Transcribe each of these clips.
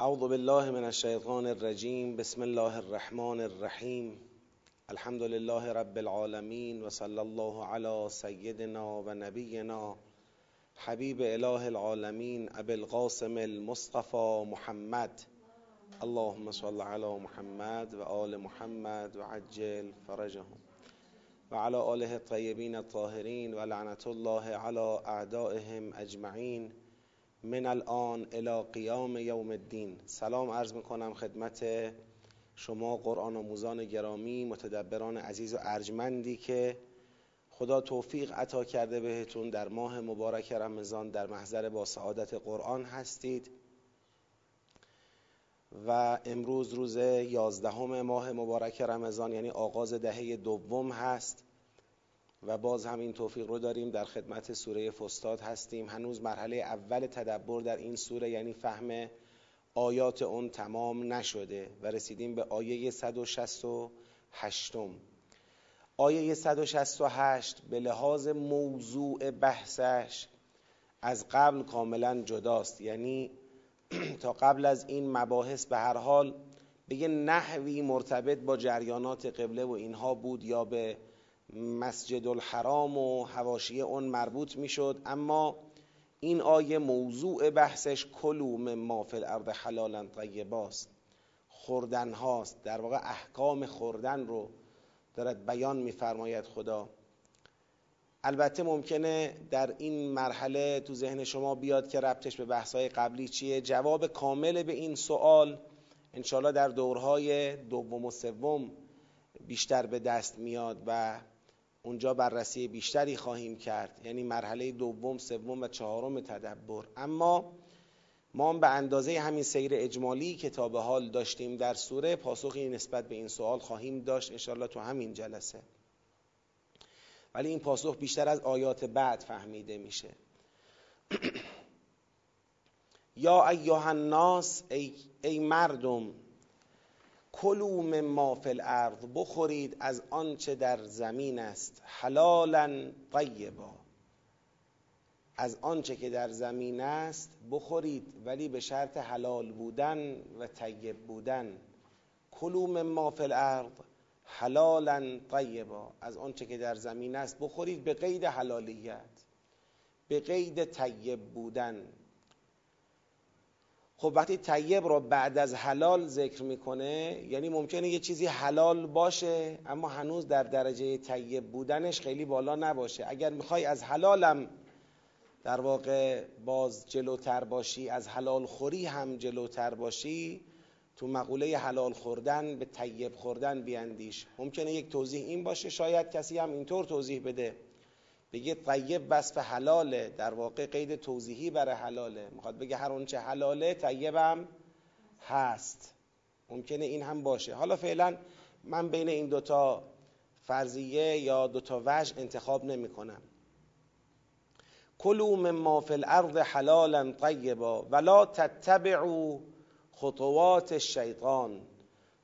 اعوذ بالله من الشیطان الرجیم. بسم الله الرحمن الرحیم. الحمد لله رب العالمین و صلی الله علی سیدنا و نبینا. حبیب اله العالمین ابی القاسم المصطفى محمد. اللهم صل علی محمد و آل محمد و عجل فرجهم. و علی آله الطیبین الطاهرین و لعنت الله علی اعدائهم اجمعین من الان الى قیام یوم الدین. سلام عرض می‌کنم خدمت شما قرآن آموزان گرامی متدبران عزیز و ارجمندی که خدا توفیق عطا کرده بهتون در ماه مبارک رمضان در محضر با سعادت قرآن هستید. و امروز روز یازدهم ماه مبارک رمضان یعنی آغاز دهه دوم هست و باز هم این توفیق رو داریم در خدمت سوره فستاد هستیم. هنوز مرحله اول تدبر در این سوره یعنی فهم آیات اون تمام نشده و رسیدیم به آیه 168 آیه 168 به لحاظ موضوع بحثش از قبل کاملا جداست یعنی تا قبل از این مباحث به هر حال به یه نحوی مرتبط با جریانات قبله و اینها بود یا به مسجد الحرام و حواشی اون مربوط می‌شد اما این آیه موضوع بحثش کلوم ما فی الارض حلالا طیباست خوردن هاست در واقع احکام خوردن رو دارد بیان میفرماید خدا. البته ممکنه در این مرحله تو ذهن شما بیاد که ربطش به بحثهای قبلی چیه. جواب کامل به این سوال انشالله در دورهای دوم و سوم بیشتر به دست میاد و اونجا بررسی بیشتری خواهیم کرد. یعنی مرحله دوم سوم و چهارم تدبر. اما ما به اندازه همین سیر اجمالی که تا به حال داشتیم در سوره پاسخی نسبت به این سوال خواهیم داشت. انشالله تو همین جلسه. ولی این پاسخ بیشتر از آیات بعد فهمیده میشه. یا ایها الناس ای, ای مردم کلوم ما فی الارض بخورید از آنچه در زمین است حلالا طیبا. از آنچه که در زمین است بخورید ولی به شرط حلال بودن و طیب بودن. کلوم ما فی الارض حلالا طیبا. از آنچه که در زمین است بخورید به قید حلالیت به قید طیب بودن. خب وقتی طیب رو بعد از حلال ذکر می‌کنه یعنی ممکنه یه چیزی حلال باشه اما هنوز در درجه طیب بودنش خیلی بالا نباشه. اگر می‌خوای از حلالم در واقع باز جلوتر باشی از حلال خوری هم جلوتر باشی تو مقوله حلال خوردن به طیب خوردن بیاندیش. ممکنه یک توضیح این باشه شاید کسی هم اینطور توضیح بده. بگه طیب وصف حلاله. در واقع قید توضیحی برای حلاله. می‌خواد بگه هر اونچه حلاله طیبم هست. ممکنه این هم باشه. حالا فعلا من بین این دوتا فرضیه یا دوتا وجه انتخاب نمی کنم کلوا مما فی الارض حلالا طیبا ولا تتبعوا خطوات الشیطان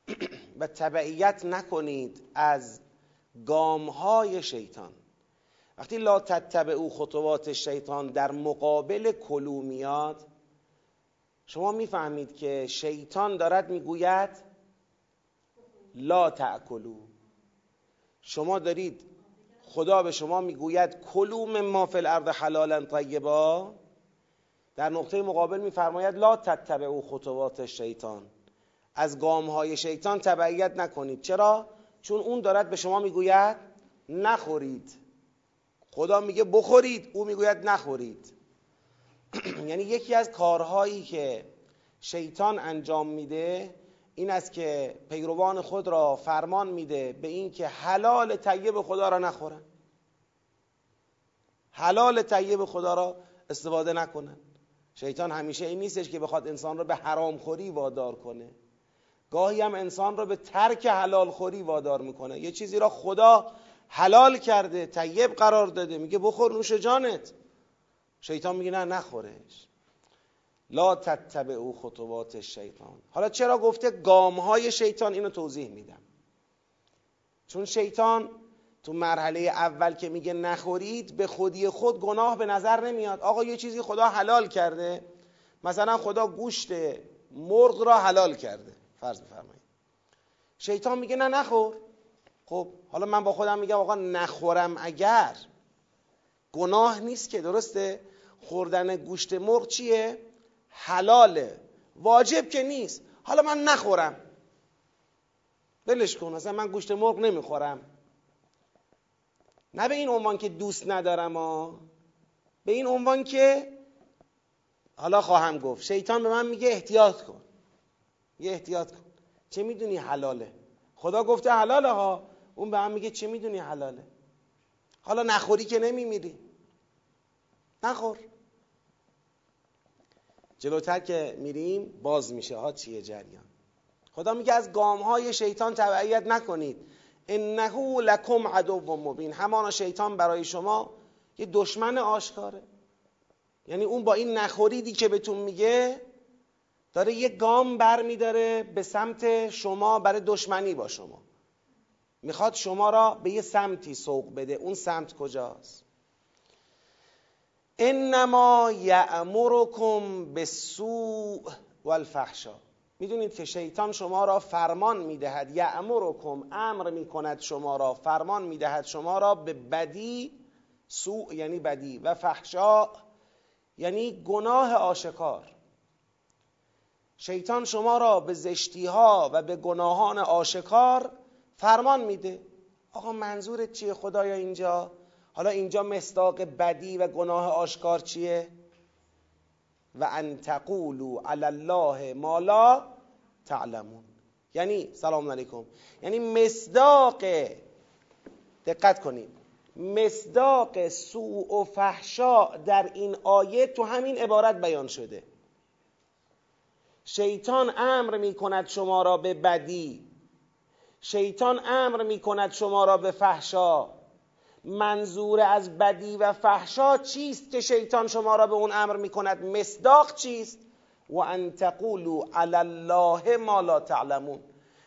و تبعیت نکنید از گامهای شیطان. وقتی لا او خطوات شیطان در مقابل کلو میاد شما می‌فهمید که شیطان دارد می‌گوید لا تأکلو شما دارید خدا به شما می‌گوید کلو ما فی الارض حلالا طیبا. در نقطه مقابل میفرماید لا او خطوات شیطان. از گام های شیطان تبعیت نکنید. چرا؟ چون اون دارد به شما می‌گوید نخورید. خدا میگه بخورید او می‌گوید نخورید. یعنی یکی از کارهایی که شیطان انجام میده این است که پیروان خود را فرمان میده به اینکه حلال طیب خدا را نخورن. حلال طیب خدا را استفاده نکنن. شیطان همیشه این نیستش که بخواد انسان را به حرام خوری وادار کنه. گاهی هم انسان را به ترک حلال خوری وادار می‌کنه. یه چیزی را خدا حلال کرده طیب قرار داده میگه بخور نوش جانت. شیطان میگه نه نخورش. لا او خطوات شیطان. حالا چرا گفته گام های شیطان اینو توضیح میدم؟ چون شیطان تو مرحله اول که میگه نخورید به خودی خود گناه به نظر نمیاد. آقا یه چیزی خدا حلال کرده. مثلا خدا گوشت مرغ را حلال کرده. فرض بفرمایید. شیطان میگه نه نخور. خب حالا من با خودم میگم آقا نخورم اگر. گناه نیست که درسته؟ خوردن گوشت مرغ چیه؟ حلاله. واجب که نیست. حالا من نخورم. بلش کن اصلا من گوشت مرغ نمی‌خورم. نه به این عنوان که دوست ندارم ها به این عنوان که حالا خواهم گفت. شیطان به من میگه احتیاط کن. یه احتیاط کن. چه می‌دونی حلاله؟ خدا گفته حلاله ها. اون به من میگه چه می‌دونی حلاله؟ حالا نخوری که نمیمیری. نخور. جلوتر که میریم باز میشه ها چیه جریان. خدا میگه از گام های شیطان تبعیت نکنید. انه لکم عدو مبین. همانا شیطان برای شما یه دشمن آشکاره. یعنی اون با این نخوریدی که بهتون میگه داره یه گام بر میداره به سمت شما برای دشمنی با شما. می‌خواد شما را به یه سمتی سوق بده. اون سمت کجاست؟ انما یأمرکم بالسوء والفحشا می‌دونید که شیطان شما را فرمان می‌دهد. یأمرکم امر می‌کند شما را. فرمان می‌دهد شما را به بدی سوء یعنی بدی و فحشا یعنی گناه آشکار. شیطان شما را به زشتی ها و به گناهان آشکار فرمان میده. آقا منظورت چیه خدایا اینجا؟ حالا اینجا مصداق بدی و گناه آشکار چیه؟ و ان تقولوا علی الله ما لا تعلمون. یعنی سلام علیکم. یعنی مصداق دقت کنید. مصداق سوء و فحشا در این آیه تو همین عبارت بیان شده. شیطان امر می کند شما را به بدی. شیطان امر می کند شما را به فحشا منظور از بدی و فحشا چیست که شیطان شما را به اون امر می کند مصداق چیست؟ و ان تقولوا علی الله ما لا تعلمون.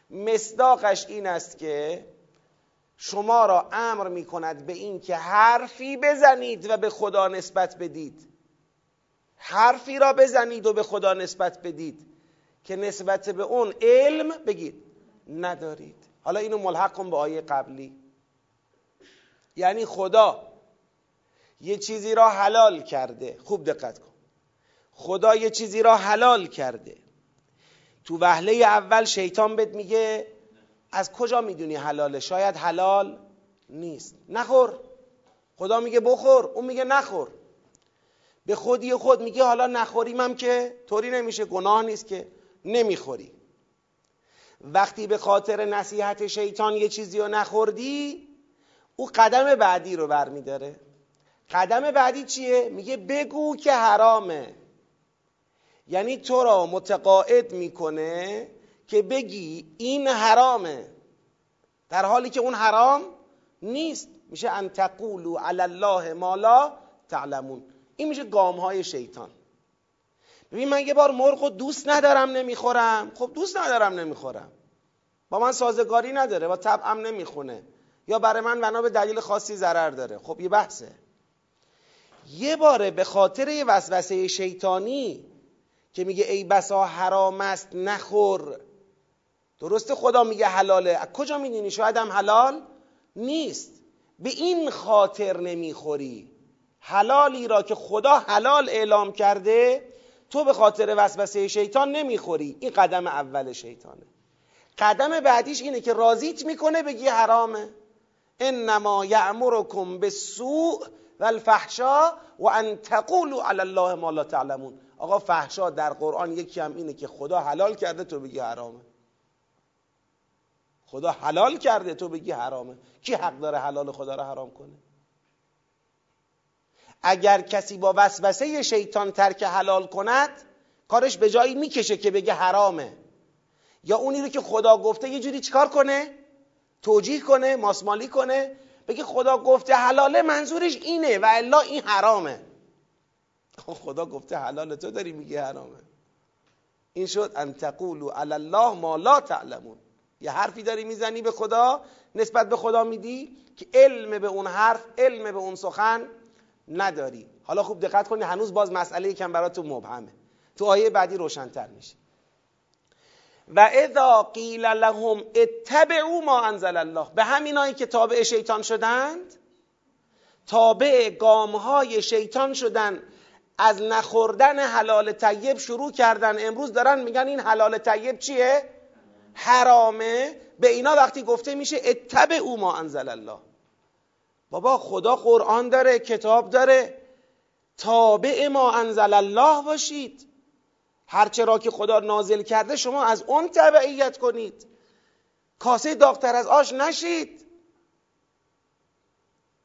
مصداقش این است که شما را امر می کند به این که حرفی بزنید و به خدا نسبت بدید. حرفی را بزنید و به خدا نسبت بدید که نسبت به اون علم بگید. ندارید. حالا اینو ملحق کن به آیه قبلی. یعنی خدا. یه چیزی را حلال کرده. خوب دقت کن. خدا یه چیزی را حلال کرده. تو وهله اول شیطان بهت میگه از کجا می‌دونی حلاله؟ شاید حلال نیست. نخور. خدا میگه بخور. اون میگه نخور. به خودی خود میگه حالا نخوریم هم که طوری نمیشه. گناه نیست که نمی‌خوری. وقتی به خاطر نصیحت شیطان یه چیزی رو نخوردی او قدم بعدی رو برمیداره. قدم بعدی چیه؟ میگه بگو که حرامه. یعنی تو را متقاعد می‌کنه که بگی این حرامه. در حالی که اون حرام نیست. میشه ان تقولوا علی الله ما لا تعلمون. این میشه گام های شیطان. ببین من یه بار مرغ دوست ندارم نمی‌خورم. خب دوست ندارم نمی‌خورم. با من سازگاری نداره با طبعم نمی‌خونه. یا برای من بنا به دلیل خاصی ضرر داره. خب یه بحثه. یه باره به خاطر یه وسوسه شیطانی که میگه ای بسا حرام است نخور. درسته خدا میگه حلاله. از کجا می‌دونی؟ شاید هم حلال نیست. به این خاطر نمی‌خوری. حلالی را که خدا حلال اعلام کرده تو به خاطر وسوسه شیطان نمی‌خوری. این قدم اول شیطانه. قدم بعدیش اینه که رازیت می‌کنه بگی حرامه. انما یعمرکم بالسوء و الفحشا و ان تقولوا علی الله ما لا تعلمون. آقا فحشا در قرآن یکی هم اینه که خدا حلال کرده تو بگی حرامه. خدا حلال کرده تو بگی حرامه. کی حق داره حلال خدا رو حرام کنه؟ اگر کسی با وسوسه شیطان ترک حلال کند کارش به جایی می‌کشه که بگه حرامه. یا اونی رو که خدا گفته یه جوری چیکار کنه؟ توجیه کنه ماسمالی کنه بگه خدا گفته حلاله منظورش اینه و الا این حرامه. خدا گفته حلاله تو داری میگی حرامه. این شد ان تقولوا علی الله ما لا تعلمون. یه حرفی داری می‌زنی به خدا نسبت به خدا میدی که علم به اون حرف علم به اون سخن نداری. حالا خوب دقت کنید هنوز باز مسئله یکم براتون مبهمه. تو آیه بعدی روشنتر میشه. و اذا قیل لهم اتبعوا ما انزل الله. به همینایی که تابع شیطان شدند؟ تابع گامهای شیطان شدن. از نخوردن حلال طیب شروع کردن. امروز دارن میگن این حلال طیب چیه؟ حرامه. به اینا وقتی گفته میشه اتبع او ما انزل الله. بابا خدا قرآن داره کتاب داره. تابع ما انزل الله باشید. هرچه را که خدا نازل کرده شما از اون تبعیت کنید. کاسه داغتر از آش نشید.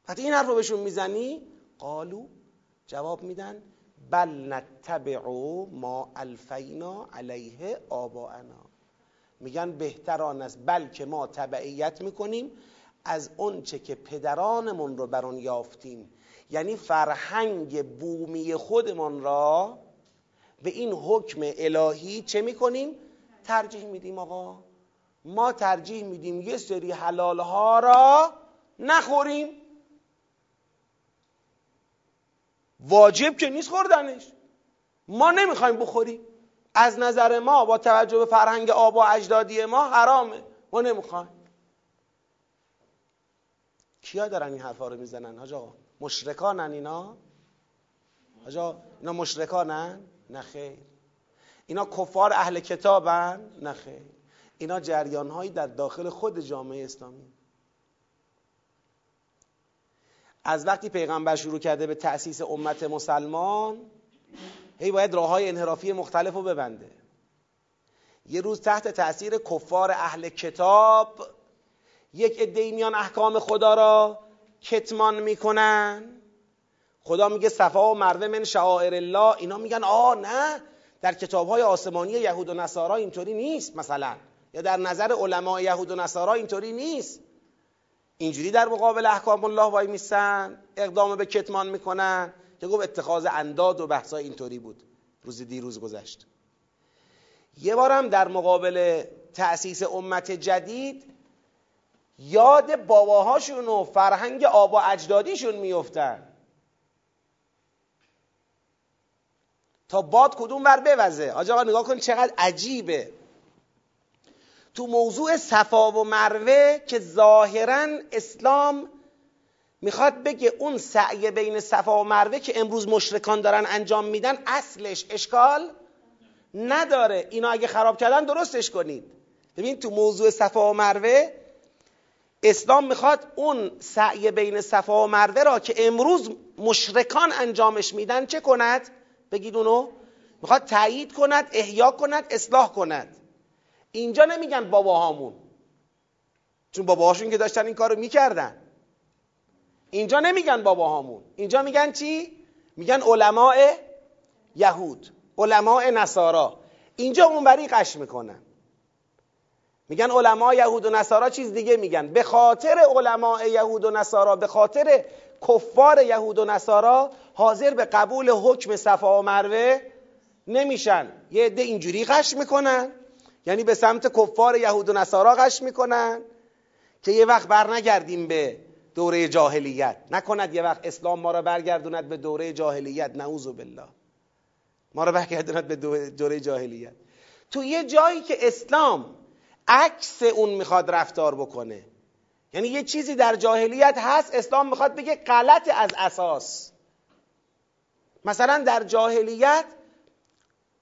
وقتی این حرف رو بهشون می‌زنی؟ قالو جواب میدن بل نتبعو ما الفینا علیه آباءنا. میگن بهتر آن است بلکه ما تبعیت می‌کنیم از اونچه که پدرانمون رو بر اون یافتیم. یعنی فرهنگ بومی خودمان را به این حکم الهی چه می‌کنیم؟ ترجیح میدیم آقا. ما ترجیح میدیم یه سری حلال ها را نخوریم. واجب که نیست خوردنش. ما نمی‌خوایم بخوریم. از نظر ما با توجه به فرهنگ آب و اجدادی ما حرامه. ما نمی‌خوایم. کیا دارن این حرفا رو می‌زنن؟ حاج آقا مشرکانن اینا؟ حاج اینا مشرکانن؟ نه خیر. اینا کفار اهل کتابن؟ نه خیر. اینا جریان هایی در داخل خود جامعه اسلامی. از وقتی پیغمبر شروع کرده به تأسیس امت مسلمان هی باید راه های انحرافی مختلف رو ببنده. یه روز تحت تأثیر کفار اهل کتاب یک عده میان احکام خدا را کتمان می‌کنن. خدا میگه صفا و مروه من شعائر الله. اینا میگن آ نه در کتاب های آسمانی یهود و نصارا اینطوری نیست مثلا. یا در نظر علمای یهود و نصارا اینطوری نیست. اینجوری در مقابل احکام الله وای میستن اقدام به کتمان می‌کنن که گفت اتخاذ انداد و بحثای اینطوری بود روز دیروز گذشت. یه بارم در مقابل تأسیس امت جدید یاد باباهاشون و فرهنگ آبا اجدادیشون میفتن تا باد کدوم ور بوزه. حاج آقا نگاه کن چقدر عجیبه. تو موضوع صفا و مروه که ظاهرا اسلام می‌خواد بگه اون سعی بین صفا و مروه که امروز مشرکان دارن انجام میدن اصلش اشکال نداره. اینا اگه خراب کردن درستش کنید. ببین تو موضوع صفا و مروه اسلام می‌خواد اون سعی بین صفا و مروه را که امروز مشرکان انجامش میدن چه کند؟ بگید اونو. می‌خواد تایید کند احیا کند اصلاح کند. اینجا نمیگن باباهامون. چون باباهاشون که داشتن این کارو می‌کردن. اینجا نمیگن باباهامون. اینجا میگن چی؟ میگن علماء یهود علماء نصارا. اینجا اونوری قش می‌کنن. میگن علماء یهود و نصارا چیز دیگه میگن. به خاطر علماء یهود و نصارا به خاطر کفار یهود و نصارا حاضر به قبول حکم صفا و مروه نمیشن. یه عده اینجوری قش می‌کنن. یعنی به سمت کفار یهود و نصارا قش می‌کنن که یه وقت بر نگردیم به دوره جاهلیت. نکند یه وقت اسلام ما را برگردوند به دوره جاهلیت. نعوذ بالله. ما را برگردوند به دوره جاهلیت. تو یه جایی که اسلام عکس اون می‌خواد رفتار بکنه. یعنی یه چیزی در جاهلیت هست اسلام می‌خواد بگه غلط از اساس. مثلا در جاهلیت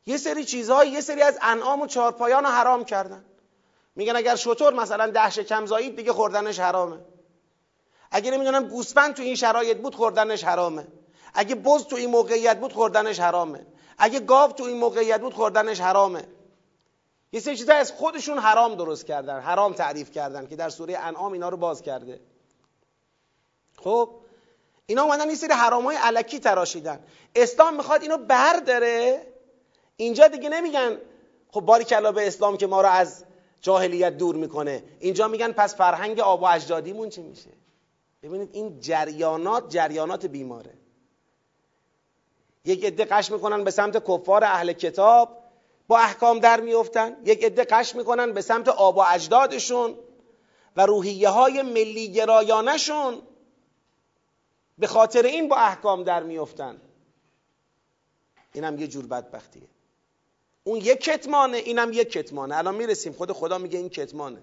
یه سری چیزهای یه سری از انعام و چهارپایان رو حرام کردن. میگن اگر شطور مثلا ده شکم زایید دیگه خوردنش حرامه. اگه نمی‌دونم گوسفند تو این شرایط بود خوردنش حرامه. اگه بز تو این موقعیت بود خوردنش حرامه. اگه گاو تو این موقعیت بود خوردنش حرامه. یه سری چیزا از خودشون حرام درست کردن حرام تعریف کردن که در سوره انعام اینا رو باز کرده. خب؟ اینا اومدن این سری حرام های علکی تراشیدن. اسلام می‌خواد اینو برداره. اینجا دیگه نمیگن خب باری کلا به اسلام که ما رو از جاهلیت دور می‌کنه. اینجا میگن پس فرهنگ آب و اجدادیمون چی میشه؟ ببینید این جریانات جریانات بیماره. یک عده قش می‌کنن به سمت کفار اهل کتاب با احکام در میفتن یک عده قش می‌کنن به سمت آب و اجدادشون و روحیه های ملی گرایانشون به خاطر این با احکام در میفتن اینم یه جور بدبختیه. اون یک کتمانه اینم یک کتمانه. الان می‌رسیم خود خدا میگه این کتمانه.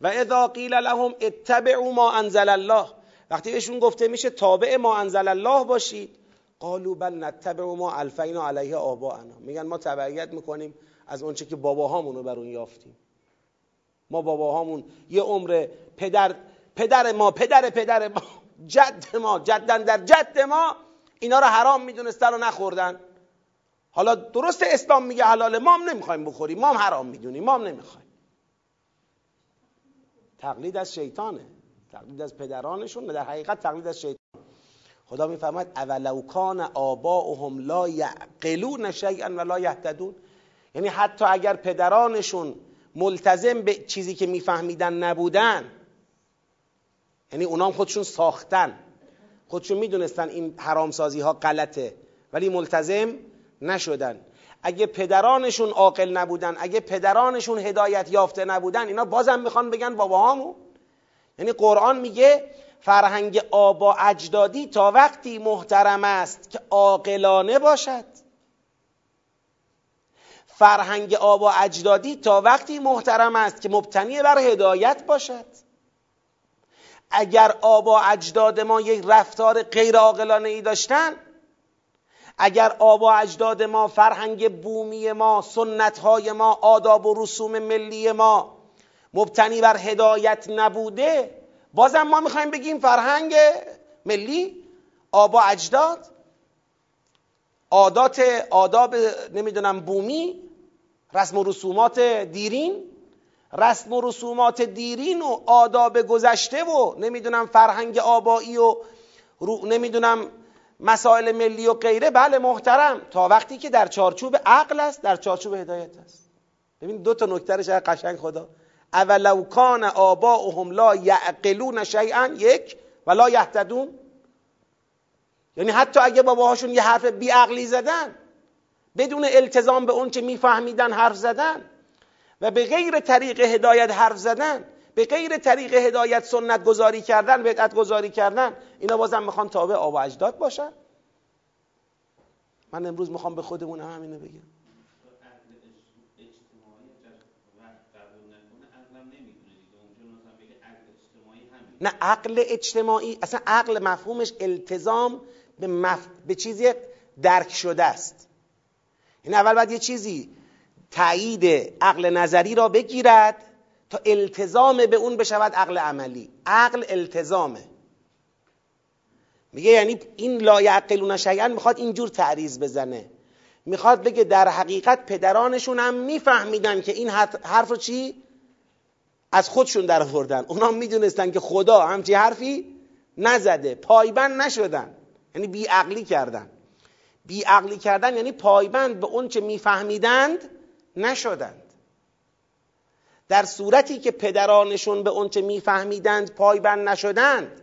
و اذا قیل لهم اتبعوا ما انزل الله. وقتی بهشون گفته میشه تابع ما انزل الله باشید قالوا بل نتبع ما الفینا علیه آباءنا. میگن ما تبعیت می‌کنیم از اونچه که باباهامونو بر اون یافتیم. ما باباهامون یه عمر پدر پدر ما پدر پدر ما. جد ما جدن در جد ما. اینا رو حرام می‌دونستن و نخوردن. حالا درست اسلام میگه حلاله ما هم نمی‌خوایم بخوریم ما هم حرام می‌دونیم. ما هم نمی‌خوایم. تقلید از شیطانه. تقلید از پدرانشون در حقیقت تقلید از شیطان. خدا میفرماید اولو کان آباؤهم لا یعقلون شیئا ولا یهتدون. یعنی حتی اگر پدرانشون ملتزم به چیزی که میفهمیدن نبودن یعنی اونام خودشون ساختن. خودشون می‌دونستن این حرامسازی ها غلطه ولی ملتزم نشدن. اگه پدرانشون عاقل نبودن اگه پدرانشون هدایت یافته نبودن اینا بازم می‌خوان بگن باباهامون. یعنی قرآن میگه فرهنگ آبا اجدادی تا وقتی محترم است که عاقلانه باشد. فرهنگ آبا اجدادی تا وقتی محترم است که مبتنی بر هدایت باشد. اگر آبا اجداد ما یک رفتار غیر عاقلانه ای داشتن اگر آبا اجداد ما فرهنگ بومی ما سنت های ما آداب و رسوم ملی ما مبتنی بر هدایت نبوده بازم ما می‌خوایم بگیم فرهنگ ملی آبا اجداد عادات آداب نمی‌دونم بومی رسم و رسومات دیرین رسم و رسومات دیرین و آداب گذشته و نمی‌دونم فرهنگ آبایی و نمی‌دونم مسائل ملی و غیره. بله محترم. تا وقتی که در چارچوب عقل است در چارچوب هدایت است. ببین دو تا نکته رو قشنگ خدا. اولو کان آباؤهم لا یعقلون شیئا یک و لا یهتدون. یعنی حتی اگه باباهاشون یه حرف بیعقلی زدن بدون التزام به اون که میفهمیدن حرف زدن و به غیر طریق هدایت حرف زدن به غیر طریق هدایت سنت گذاری کردن بدعت گذاری کردن اینا بازم می‌خوان تابع آب و اجداد باشن. من امروز می‌خوام به خودمون هم همینو بگم. نه عقل اجتماعی اصلا عقل مفهومش التزام به, مف... به چیزی درک شده است. این اول باید یه چیزی تایید عقل نظری را بگیرد تا التزام به اون بشود عقل عملی. عقل التزامه. میگه یعنی این لا یعقلون شیئا می‌خواد اینجور تعریض بزنه. می‌خواد بگه در حقیقت پدرانشون هم میفهمیدن که این حرف رو چی؟ از خودشون در آوردن. اونا می‌دونستن که خدا همچی حرفی نزده. پایبند نشدن. یعنی بیعقلی کردن. بیعقلی کردن یعنی پایبند به اون چه میفهمیدند نشدند. در صورتی که پدرانشون به اون چه میفهمیدند پایبند نشدند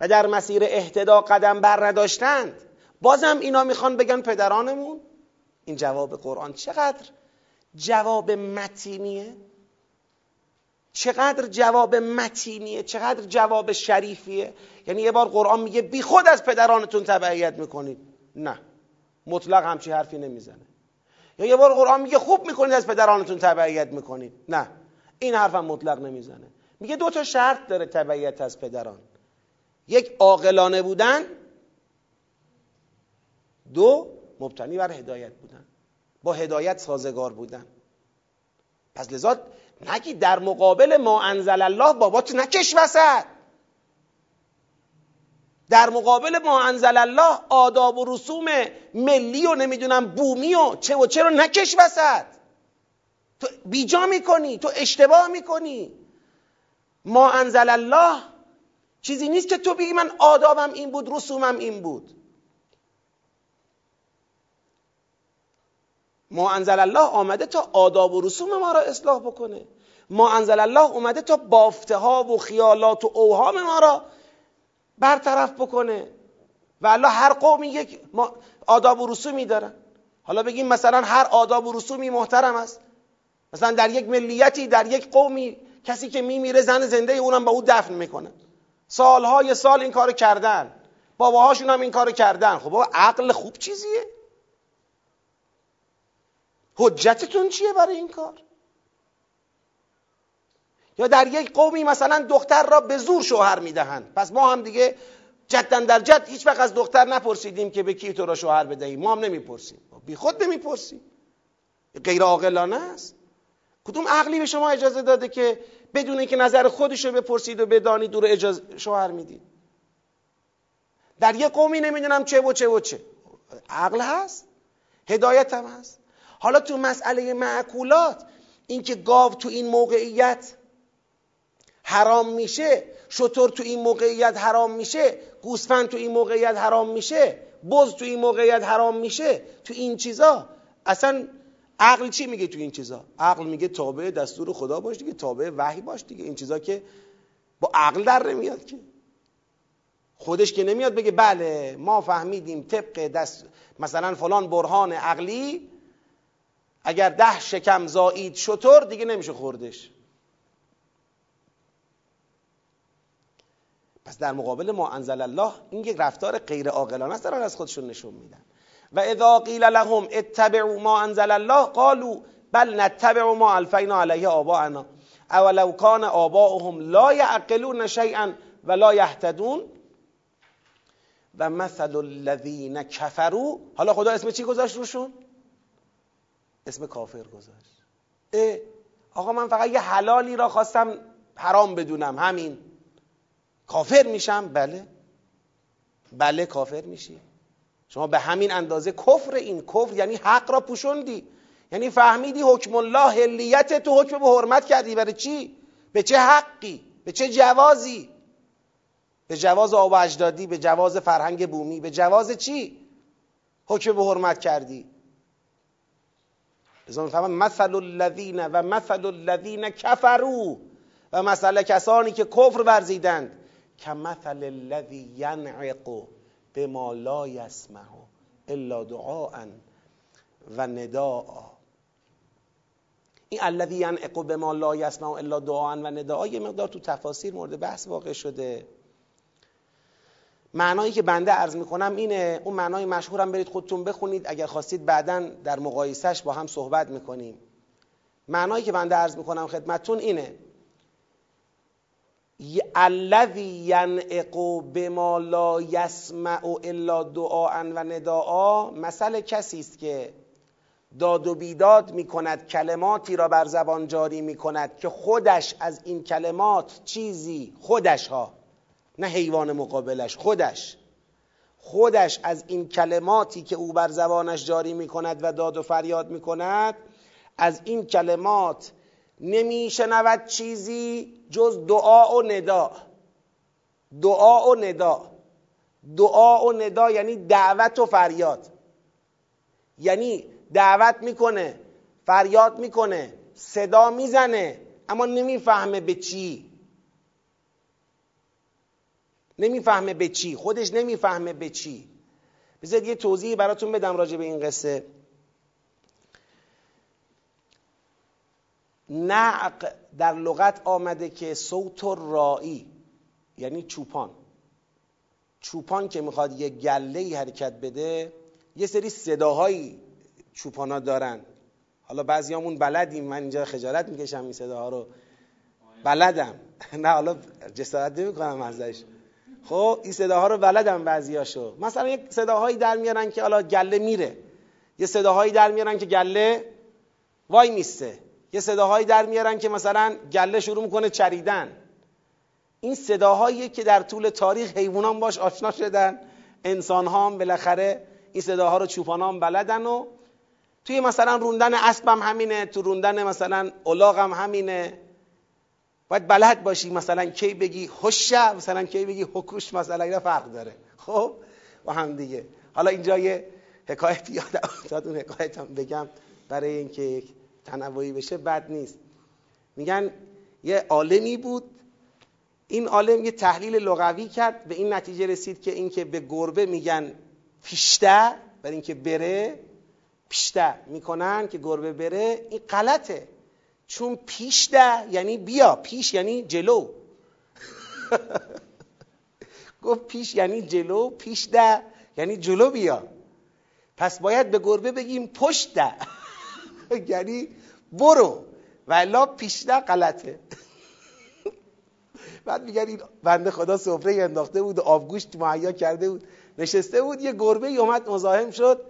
و در مسیر اهتدا قدم بر نداشتند بازم اینا می‌خوان بگن پدرانمون؟ این جواب قرآن چقدر جواب متینیه؟ چقدر جواب متینیه؟ چقدر جواب شریفیه؟ یعنی یه بار قرآن میگه بی خود از پدرانتون تبعیت می‌کنید. نه. مطلق همچی حرفی نمی‌زنه. یا یه بار قرآن میگه خوب می‌کنید از پدرانتون تبعیت می‌کنید. نه. این حرفم مطلق نمی‌زنه. میگه دو تا شرط داره تبعیت از پدران. یک عاقلانه بودن. دو مبتنی بر هدایت بودن. با هدایت سازگار بودن. پس لذا نگی در مقابل ما انزل الله بابات نکش وسط. در مقابل ما انزل الله آداب و رسوم ملی و نمی‌دونم بومی و چه و چه رو نکش وسط. تو بیجا می‌کنی تو اشتباه می‌کنی. ما انزل الله چیزی نیست که تو بگی من آدابم این بود رسومم این بود. ما انزل الله آمده تا آداب و رسوم ما را اصلاح بکنه. ما انزل الله اومده تا بافته ها و خیالات و اوهام ما را برطرف بکنه. و الله هر قومی یک آداب و رسومی دارن. حالا بگیم مثلا هر آداب و رسومی محترم است. مثلا در یک ملیتی در یک قومی کسی که میمیره زن زنده اونم با او دفن می‌کنه. سالهای سال این کارو کردن. باباهاشون هم این کارو کردن. خب بابا عقل خوب چیزیه؟ حجتتون چیه برای این کار؟ یا در یک قومی مثلا دختر را به زور شوهر می‌دهند. پس ما هم دیگه جدا در جد هیچ وقت از دختر نپرسیدیم که به کی تو را شوهر بدهیم. ما هم نمی‌پرسیم. بی خود نمی‌پرسیم. غیر عاقلانه است. کدوم عقلی به شما اجازه داده که بدون اینکه نظر خودش رو بپرسید و بدانید دور اجازه شوهر می‌دید؟ در یه قومی نمی‌دونم چه و چه و چه. عقل هست. هدایت هم هست. حالا تو مسئله معکولات اینکه گاو تو این موقعیت حرام میشه شطور تو این موقعیت حرام میشه گوسفند تو این موقعیت حرام میشه بز تو این موقعیت حرام میشه تو این چیزا. اصلا عقل چی میگه تو این چیزا؟ عقل میگه تابع دستور خدا باش دیگه تابع وحی باش دیگه. این چیزا که با عقل در نمیاد که. خودش که نمیاد بگه بله ما فهمیدیم طبق دست مثلا فلان برهان عقلی اگر ده شکم زایید شطور دیگه نمیشه خوردش. پس در مقابل ما انزل الله این یک رفتار غیر عاقلانه است دارن از خودشون نشون میدن. و اذا قیل لهم اتبعوا ما انزل الله قالوا بل نتبع ما الفینا علیه آباءنا. اولو کان آباؤهم لا یعقلون شیئا ولا یهتدون. و مثل الذین کفروا حالا خدا اسم چی گذاشت روشون؟ اسم کافر گذاشت. اه آقا من فقط یه حلالی را خواستم حرام بدونم همین. کافر میشم؟ بله. بله کافر میشی. شما به همین اندازه کفر این. کفر یعنی حق را پوشوندی. یعنی فهمیدی حکم الله هلیت تو حکم به حرمت کردی. برای چی؟ به چه حقی؟ به چه جوازی؟ به جواز آب اجدادی به جواز فرهنگ بومی به جواز چی؟ حکم به حرمت کردی. لذا می‌فهمم مثل الذین و مثل الذین کفرو و مثل کسانی که کفر ورزیدند. که مثل الذی ینعق بما لا یسمع الا دعاء و نداء. این الذی ینعق بما لا یسمع الا دعاء و نداء یه مقدار تو تفاسیر مورد بحث واقع شده. معنایی که بنده عرض می‌کنم اینه اون معنای مشهورم برید خودتون بخونید. اگر خواستید بعدا در مقایسهش با هم صحبت می‌کنیم. معنایی که بنده عرض می‌کنم خدمتون اینه. الذی ینعق بما لا یسمع الا دعاء و نداء. مثل کسی است که داد و بیداد می کند کلماتی را بر زبان جاری می کند که خودش از این کلمات چیزی خودش ها نه حیوان مقابلش خودش خودش از این کلماتی که او بر زبانش جاری می کند و داد و فریاد می کند از این کلمات نمی شنود چیزی جز دعا و ندا. دعا و ندا. دعا و ندا یعنی دعوت و فریاد. یعنی دعوت می‌کنه فریاد می‌کنه صدا می‌زنه اما نمی‌فهمه به چی. نمی‌فهمه به چی. خودش نمی‌فهمه به چی. بذارید یه توضیحی براتون بدم راجع به این قصه. نعق در لغت آمده که صوت رایی یعنی چوپان. چوپان که می‌خواد یه گله حرکت بده یه سری صداهایی چوپانا دارن. حالا بعضیامون بلدیم من اینجا خجالت می‌کشم این صداها رو. بلدم. نه حالا جسارت نمی کنم ازش. خب این صداها رو بلدم بعضیاشو. مثلا یک صداهایی در میارن که حالا گله میره. یه صداهایی در میارن که گله وای میسته. یه صداهایی در میارن که مثلا گله شروع می‌کنه چریدن. این صداهایی که در طول تاریخ حیوانان باش آشنا شدن انسان ها هم بالاخره این صداها رو چوپان هم بلدن و توی مثلا روندن اسب هم همینه تو روندن مثلا الاغ هم همینه. باید بلد باشی مثلا کی بگی هوشه مثلا کی بگی حکوش مثلا اینا فرق داره. خب؟ با هم دیگه. حالا اینجا یه حکایت یادم افتاد اون حکایت بگم برای اینکه تنوعی بشه بد نیست. میگن یه عالمی بود. این عالم یه تحلیل لغوی کرد. به این نتیجه رسید که اینکه به گربه میگن پیشته برای اینکه بره پیشته می‌کنن که گربه بره. این غلطه. چون پیشته یعنی بیا پیش یعنی جلو. گفت پیش یعنی جلو پیش ده یعنی جلو بیا. پس باید به گربه بگیم پشت یعنی برو. و الا پیش ده غلطه. بعد میگن این بنده خدا سفره انداخته بود و آبگوشت مهیا کرده بود. نشسته بود یه گربه اومد مزاحم شد.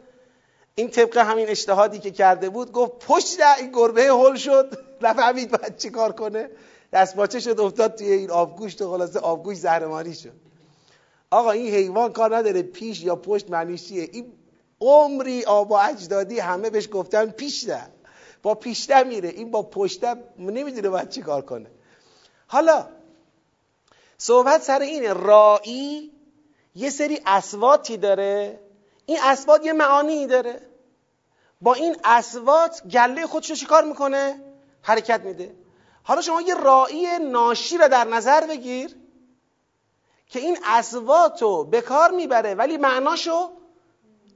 این طبق همین اجتهادی که کرده بود گفت پشت این گربه هل شد. نفهمید باید چی کار کنه. دست باچه شد افتاد توی این آبگوشت و خلاصه آبگوشت زهرمانی شد. آقا این حیوان کار نداره. پیش یا پشت معنیش چیه؟ این عمری آب و اجدادی همه بهش گفتن پیشته با پیشته میره. این با پشته نمی‌دونه باید چی کار کنه. حالا صحبت سر اینه رائی یه سری اسواتی داره. این اسوات یه معانی داره. با این اسوات گله خودش رو چیکار می‌کنه؟ حرکت میده. حالا شما یه رائی ناشی رو در نظر بگیر که این اسوات رو به کار می‌بره ولی معناشو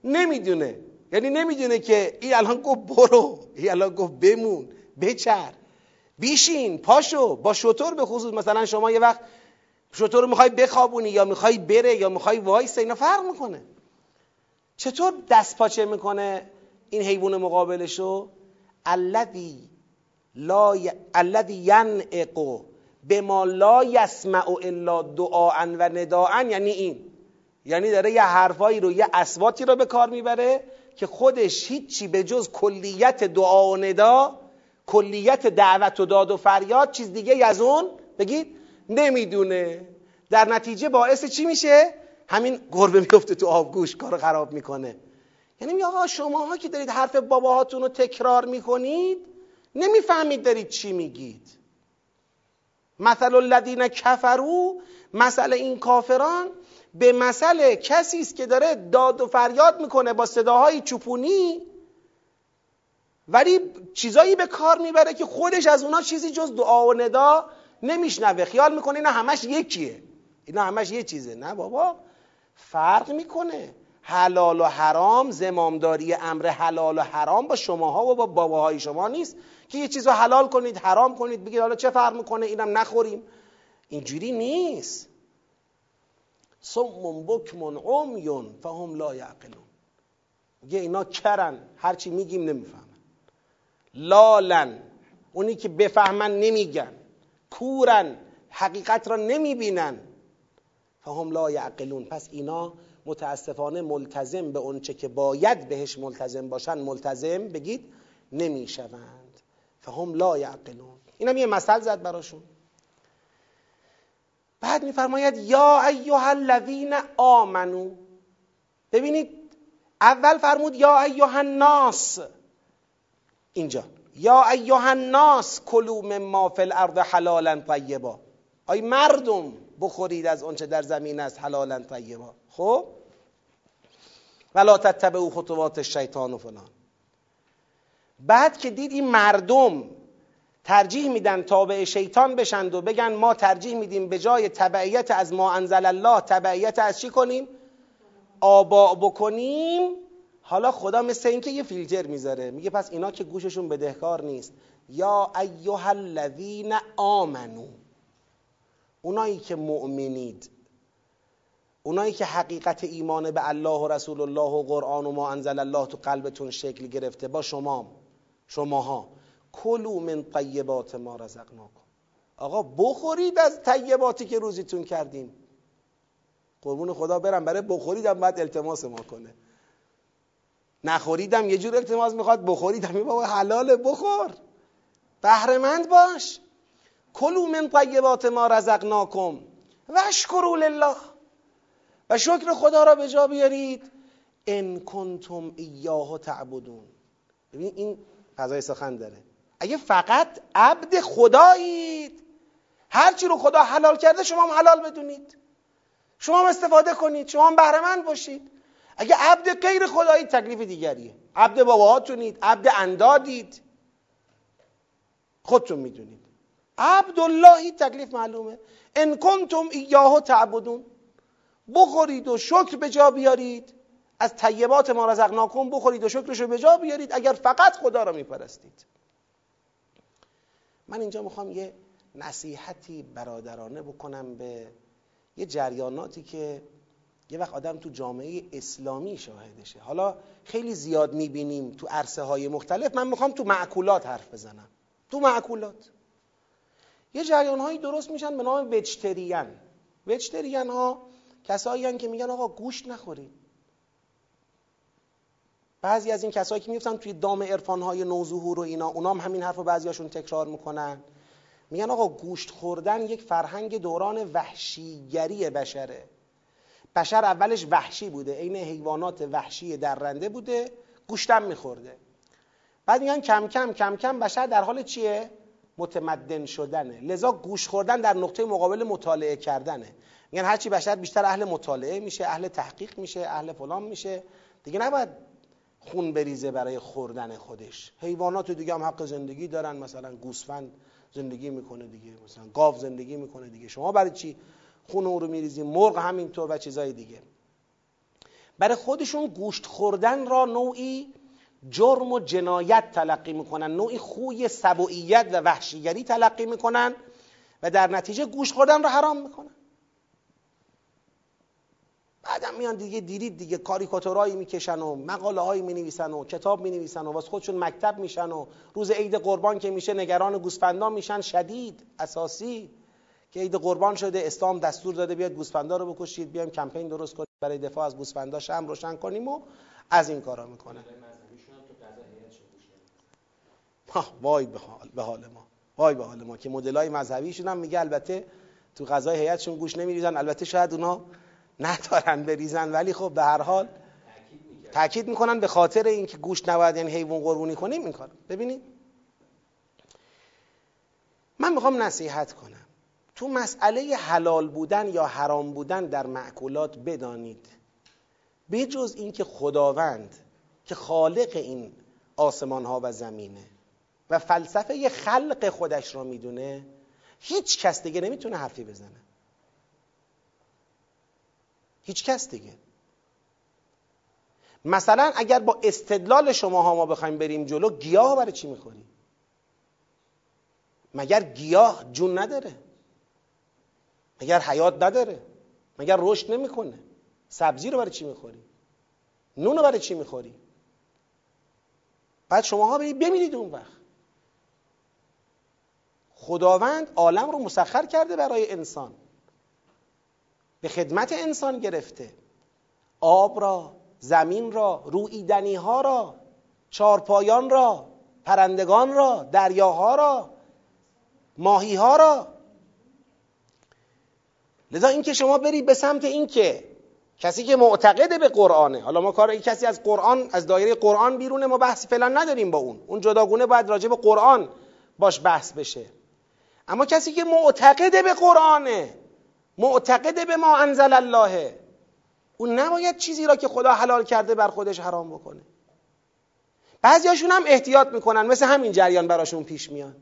نمی‌دونه. یعنی نمی‌دونه که این الان گفت برو این الان گفت بمون بچر. بیشین پاشو با شطور به خصوص. مثلا شما یه وقت شطور می‌خوای بخوابونی یا می‌خوای بره یا می‌خوای وایسه اینا فرق می‌کنه. چطور دست پاچه می‌کنه این حیوان مقابلشو؟ الذی لا ی... الذی ینعق بما لا یسمع الا دعاء و نداء یعنی این. یعنی داره یه حرفایی رو یه اسواتی رو به کار می‌بره که خودش هیچی به جز کلیت دعا و ندا کلیت دعوت و داد و فریاد چیز دیگه از اون بگید نمی‌دونه. در نتیجه باعث چی میشه؟ همین گربه میفته تو آبگوش کارو خراب می‌کنه. یعنی آقا شماها که دارید حرف باباهاتون رو تکرار می‌کنید نمی‌فهمید دارید چی میگید. مثل الذین کفرو مثل این کافران به مثل کسی است که داره داد و فریاد می‌کنه با صداهای چوپونی ولی چیزایی به کار می‌بره که خودش از اونا چیزی جز دعا و ندا نمیشنوه. خیال می‌کنه اینا همش یکیه. اینا همش یه چیزه. نه بابا. فرق می‌کنه. حلال و حرام زمامداری امر حلال و حرام با شماها و با باباهای شما نیست که یه چیز رو حلال کنید حرام کنید بگید حالا چه فرق می‌کنه؟ اینم نخوریم. اینجوری نیست. صم بکم عمیون فهم لا یعقلون. میگه اینا کرن هرچی میگیم نمی‌فهمن. لالن اونی که بفهمن نمیگن. کورن حقیقت را نمی‌بینن. فهم لا یعقلون. پس اینا متاسفانه ملتزم به اونچه که باید بهش ملتزم باشن ملتزم بگید نمی‌شوند. فهم لا یعقلون. اینم یه مثل زد براشون. بعد میفرماید یا ایها الذین آمنو. ببینید اول فرمود یا ایها الناس. اینجا یا ایها الناس کلوا مما فی الارض حلالا طیبا. ای مردم بخورید از آنچه در زمین است حلالا طیبا. خب؟ ولا تتبعوا خطوات الشیطان و فلان. بعد که دید این مردم ترجیح میدن تابع شیطان بشند و بگن ما ترجیح میدیم به جای تبعیت از ما انزل الله تبعیت از چی کنیم؟ آبا بکنیم. حالا خدا مثل اینکه یه فیلتر می‌ذاره. میگه پس اینا که گوششون بدهکار نیست. یا ایها الذین آمنو. اونایی که مؤمنید. اونایی که حقیقت ایمان به الله و رسول الله و قرآن و ما انزل الله تو قلبتون شکل گرفته. با شما. شماها. کلو من طیبات ما رزقناکم. آقا بخورید از طیباتی که روزیتون کردیم قربون خدا برم برای بخوریدم بعد التماس ما کنه. نخوریدم یه جور التماس می‌خواد بخوریدم. یه بابا حلاله بخور. بهرمند باش. کلو من طیبات ما رزقناکم. و اشکروا لله. و شکر خدا را به جا بیارید. ان کنتم ایاه تعبدون. ببین این فضای سخن داره. اگه فقط عبد خدایید. هرچی رو خدا حلال کرده شما هم حلال بدونید. شما هم استفاده کنید. شما هم بهرمند باشید. اگه عبد غیر خدایی تکلیف دیگریه. عبد باباهاتونید. عبد اندادید. خودتون می‌دونید. عبداللهی تکلیف معلومه. ان کنتم ایاه تعبدون. بخورید و شکر به جا بیارید. از طیبات ما رزقناکم بخورید و شکرشو به جا بیارید. اگر فقط خدا را میپرستید. من اینجا می‌خوام یه نصیحتی برادرانه بکنم به یه جریاناتی که یه وقت آدم تو جامعه اسلامی شاهدشه. حالا خیلی زیاد می‌بینیم تو عرصه های مختلف. من می‌خوام تو معکولات حرف بزنم. تو معکولات. یه جریان هایی درست میشن به نام وجتریان. وجتریان ها کسایی که میگن آقا گوشت نخورید. بعضی از این کسایی که میفتن توی دام عرفان های نوظهور و اینا اونام همین حرف رو بعضیاشون تکرار می‌کنن. میگن آقا گوشت خوردن یک فرهنگ دوران وحشیگری بشره. بشر اولش وحشی بوده عین حیوانات وحشی درنده بوده گوشتم میخورده. بعد میگن کم کم کم کم بشر در حال چیه؟ متمدن شدنه. لذا گوش خوردن در نقطه مقابل مطالعه کردنه. میگن هرچی بشر بیشتر اهل مطالعه میشه اهل تحقیق میشه اهل فلان میشه. دیگه نباید خون بریزه برای خوردن خودش. حیوانات دیگه هم حق زندگی دارن. مثلا گوسفند زندگی می‌کنه دیگه. مثلا گاو زندگی می‌کنه دیگه. شما برای چی خون او رو میریزی؟ مرغ همینطور و چیزای دیگه. برای خودشون گوشت خوردن را نوعی جرم و جنایت تلقی می‌کنن. نوعی خوی سبوعیت و وحشیگری تلقی می‌کنن و در نتیجه گوشت خوردن را حرام می‌کنن. بعدم میان دیگه دیدید دیگه کاریکاتورایی می‌کشن و مقاله هایی می‌نویسن و کتاب می‌نویسن و واسه خودشون مکتب میشن و روز عید قربان که میشه نگران گوسفندان میشن. شدید اساسی که عید قربان شده اسلام دستور داده بیاد گوسفندا رو بکشید بیایم کمپین درست کنیم برای دفاع از گوسفندا شم روشن کنیم و از این کارا می‌کنه. وای به حال به حال ما. وای به حال ما که مدلای مذهبیشون هم میگه البته تو غذای هیئتشون گوش نمیریزن. البته شاید اونا ندارن بریزن ولی خب به هر حال تاکید می‌کنن به خاطر اینکه گوشت نباید یعنی حیوان قربونی کنیم این کار ببینید. من می‌خوام نصیحت کنم. تو مسئله حلال بودن یا حرام بودن در معکولات بدانید. بجز اینکه خداوند که خالق این آسمان ها و زمینه و فلسفه خلق خودش را می‌دونه هیچ کس دیگه نمی‌تونه حرفی بزنه. هیچ کس دیگه. مثلا اگر با استدلال شما ها ما بخوایم بریم جلو گیاه برای چی می‌خوری؟ مگر گیاه جون نداره؟ مگر حیات نداره؟ مگر رشد نمی‌کنه؟ سبزی رو برای چی می‌خوری؟ نون رو برای چی می‌خوری؟ بعد شما ها برید بمیرید اون وقت. خداوند عالم رو مسخر کرده برای انسان. به خدمت انسان گرفته. آب را زمین را رویدنی ها را چارپایان را پرندگان را دریاها را ماهی ها را. لذا اینکه شما برید به سمت اینکه کسی که معتقده به قرآنه حالا ما کار کسی از قرآن از دایره قرآن بیرونه ما بحثی فعلا نداریم با اون. اون جداگونه باید راجع به قرآن باش بحث بشه. اما کسی که معتقده به قرآنه معتقد به ما انزل الله. اون نباید چیزی را که خدا حلال کرده بر خودش حرام بکنه. بعضیاشون هم احتیاط می‌کنن مثل همین جریان براشون پیش میاد.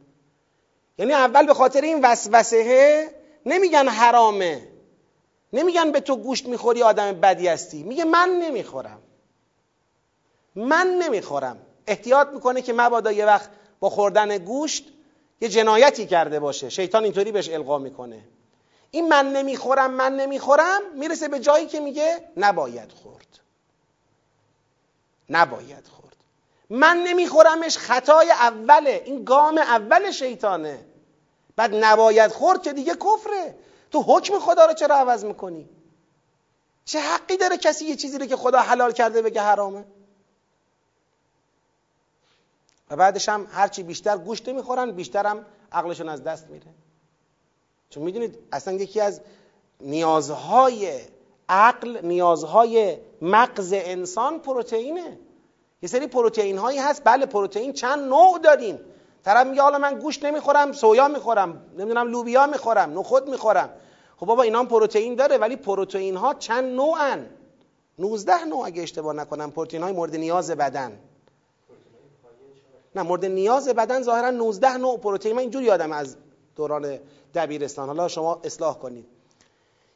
یعنی اول به خاطر این وسوسه نمیگن حرامه. نمیگن به تو گوشت می‌خوری آدم بدی هستی. میگه من نمی‌خورم. من نمی‌خورم. احتیاط می‌کنه که مبادا یه وقت با خوردن گوشت یه جنایتی کرده باشه. شیطان اینطوری بهش القا می‌کنه. این من نمی‌خورم من نمی‌خورم می‌رسه به جایی که میگه نباید خورد. نباید خورد. من نمیخورمش خطای اوله این گام اول شیطانه. بعد نباید خورد که دیگه کفره. تو حکم خدا رو چرا عوض می‌کنی؟ چه حقی داره کسی یه چیزی رو که خدا حلال کرده بگه حرامه؟ و بعدش هم هرچی بیشتر گوشت می‌خورن بیشتر هم عقلشون از دست میره. چون می‌دونید اصلا یکی از نیازهای عقل نیازهای مغز انسان پروتئینه. یه سری پروتئین هایی هست. بله پروتئین چند نوع داریم. طرف میگه حالا من گوشت نمی‌خورم سویا می‌خورم نمی‌دونم لوبیا می‌خورم نخود می‌خورم. خب بابا اینا هم پروتئین داره ولی پروتئین ها چند نوعن؟ 19 نوع اگه اشتباه نکنم. پروتئین های مورد نیاز بدن. نه مورد نیاز بدن ظاهرا 19 نوع پروتئین. من اینجوری یادم از دوران دبیرستان. حالا شما اصلاح کنید.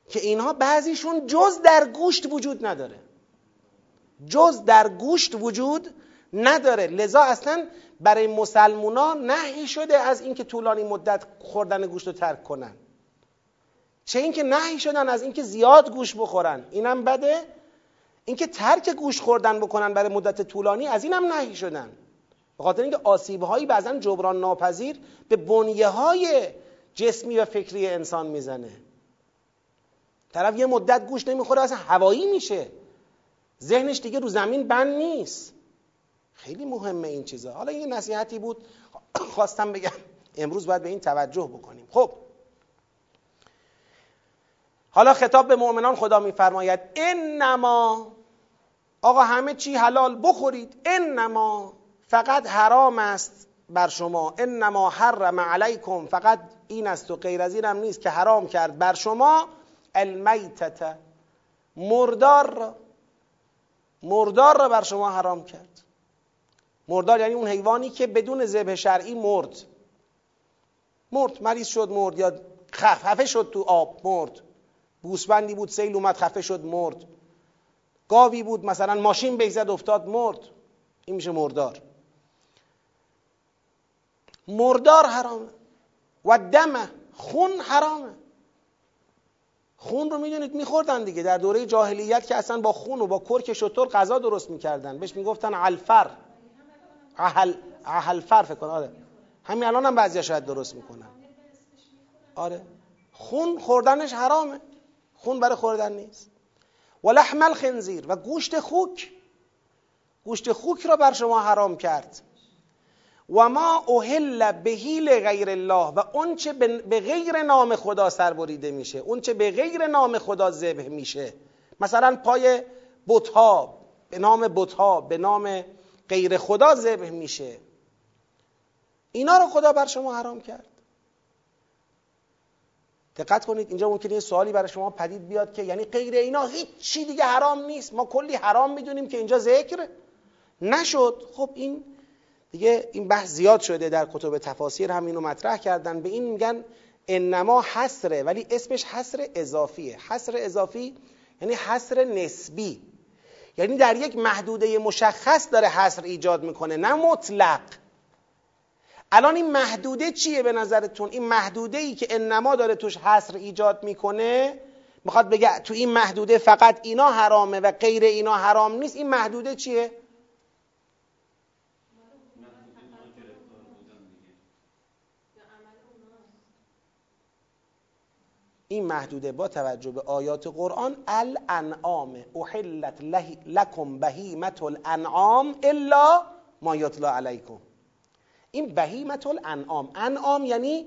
که اینها بعضیشون جز در گوشت وجود نداره. جز در گوشت وجود نداره. لذا اصلا برای مسلمونا نهی شده از اینکه طولانی مدت خوردن گوشت رو ترک کنن. چه اینکه نهی شدن از اینکه زیاد گوش بخورن. اینم بده. اینکه ترک گوش خوردن بکنن برای مدت طولانی از اینم نهی شدن. به خاطر اینکه آسیب هایی بعضا جبران ناپذیر به بنیه های جسمی و فکری انسان می‌زنه. طرف یه مدت گوش نمی‌خوره اصلا هوایی میشه. ذهنش دیگه رو زمین بند نیست. خیلی مهمه این چیزا. حالا این نصیحتی بود. خواستم بگم امروز باید به این توجه بکنیم. خب. حالا خطاب به مؤمنان خدا میفرماید انما آقا همه چی حلال بخورید. انما فقط حرام است. بر شما. انما حرم علیکم فقط این است و غیر از اینم نیست که حرام کرد. بر شما المیتت مردار را مردار را بر شما حرام کرد. مردار یعنی اون حیوانی که بدون ذبح شرعی مرد. مرد مریض شد مرد. یا خفه شد تو آب مرد. گوسفندی بود سیل اومد خفه شد مرد. گاوی بود مثلا ماشین بیزد افتاد مرد. این میشه مردار. مردار حرامه. و دمه خون حرامه. خون رو می‌دونید میخوردن دیگه. در دوره جاهلیت که اصلا با خون و با کرک شطور غذا درست می‌کردن. بهش می‌گفتن الفر. اهل اهلفر فکر کن آره. همین الان هم بعضی شاید درست می‌کنن. آره. خون خوردنش حرامه. خون برای خوردن نیست. و لحم الخنزیر. و گوشت خوک. گوشت خوک را بر شما حرام کرد. و ما اوهل بهیل غیر الله و اون چه به غیر نام خدا سربریده میشه اون چه به غیر نام خدا ذبح میشه مثلا پای بتها به نام بتها به نام غیر خدا ذبح میشه اینا رو خدا بر شما حرام کرد. دقت کنید اینجا ممکنه یه سوالی برای شما پدید بیاد که یعنی غیر اینا هیچ چی دیگه حرام نیست. ما کلی حرام می‌دونیم که اینجا ذکر نشد. خب این دیگه این بحث زیاد شده در کتب تفاسیر هم اینو مطرح کردن. به این میگن انما حسره ولی اسمش حسر اضافیه. حسر اضافی یعنی حسر نسبی. یعنی در یک محدوده مشخص داره حسر ایجاد می‌کنه نه مطلق. الان این محدوده چیه به نظرتون؟ این محدوده ای که انما داره توش حسر ایجاد می‌کنه می‌خواد بگه تو این محدوده فقط اینا حرامه و غیر اینا حرام نیست این محدوده چیه؟ این محدوده با توجه به آیات قرآن الانعام احلت لکم بهیمت الانعام الا ما یتلا علیکم. این بهیمت الانعام انعام یعنی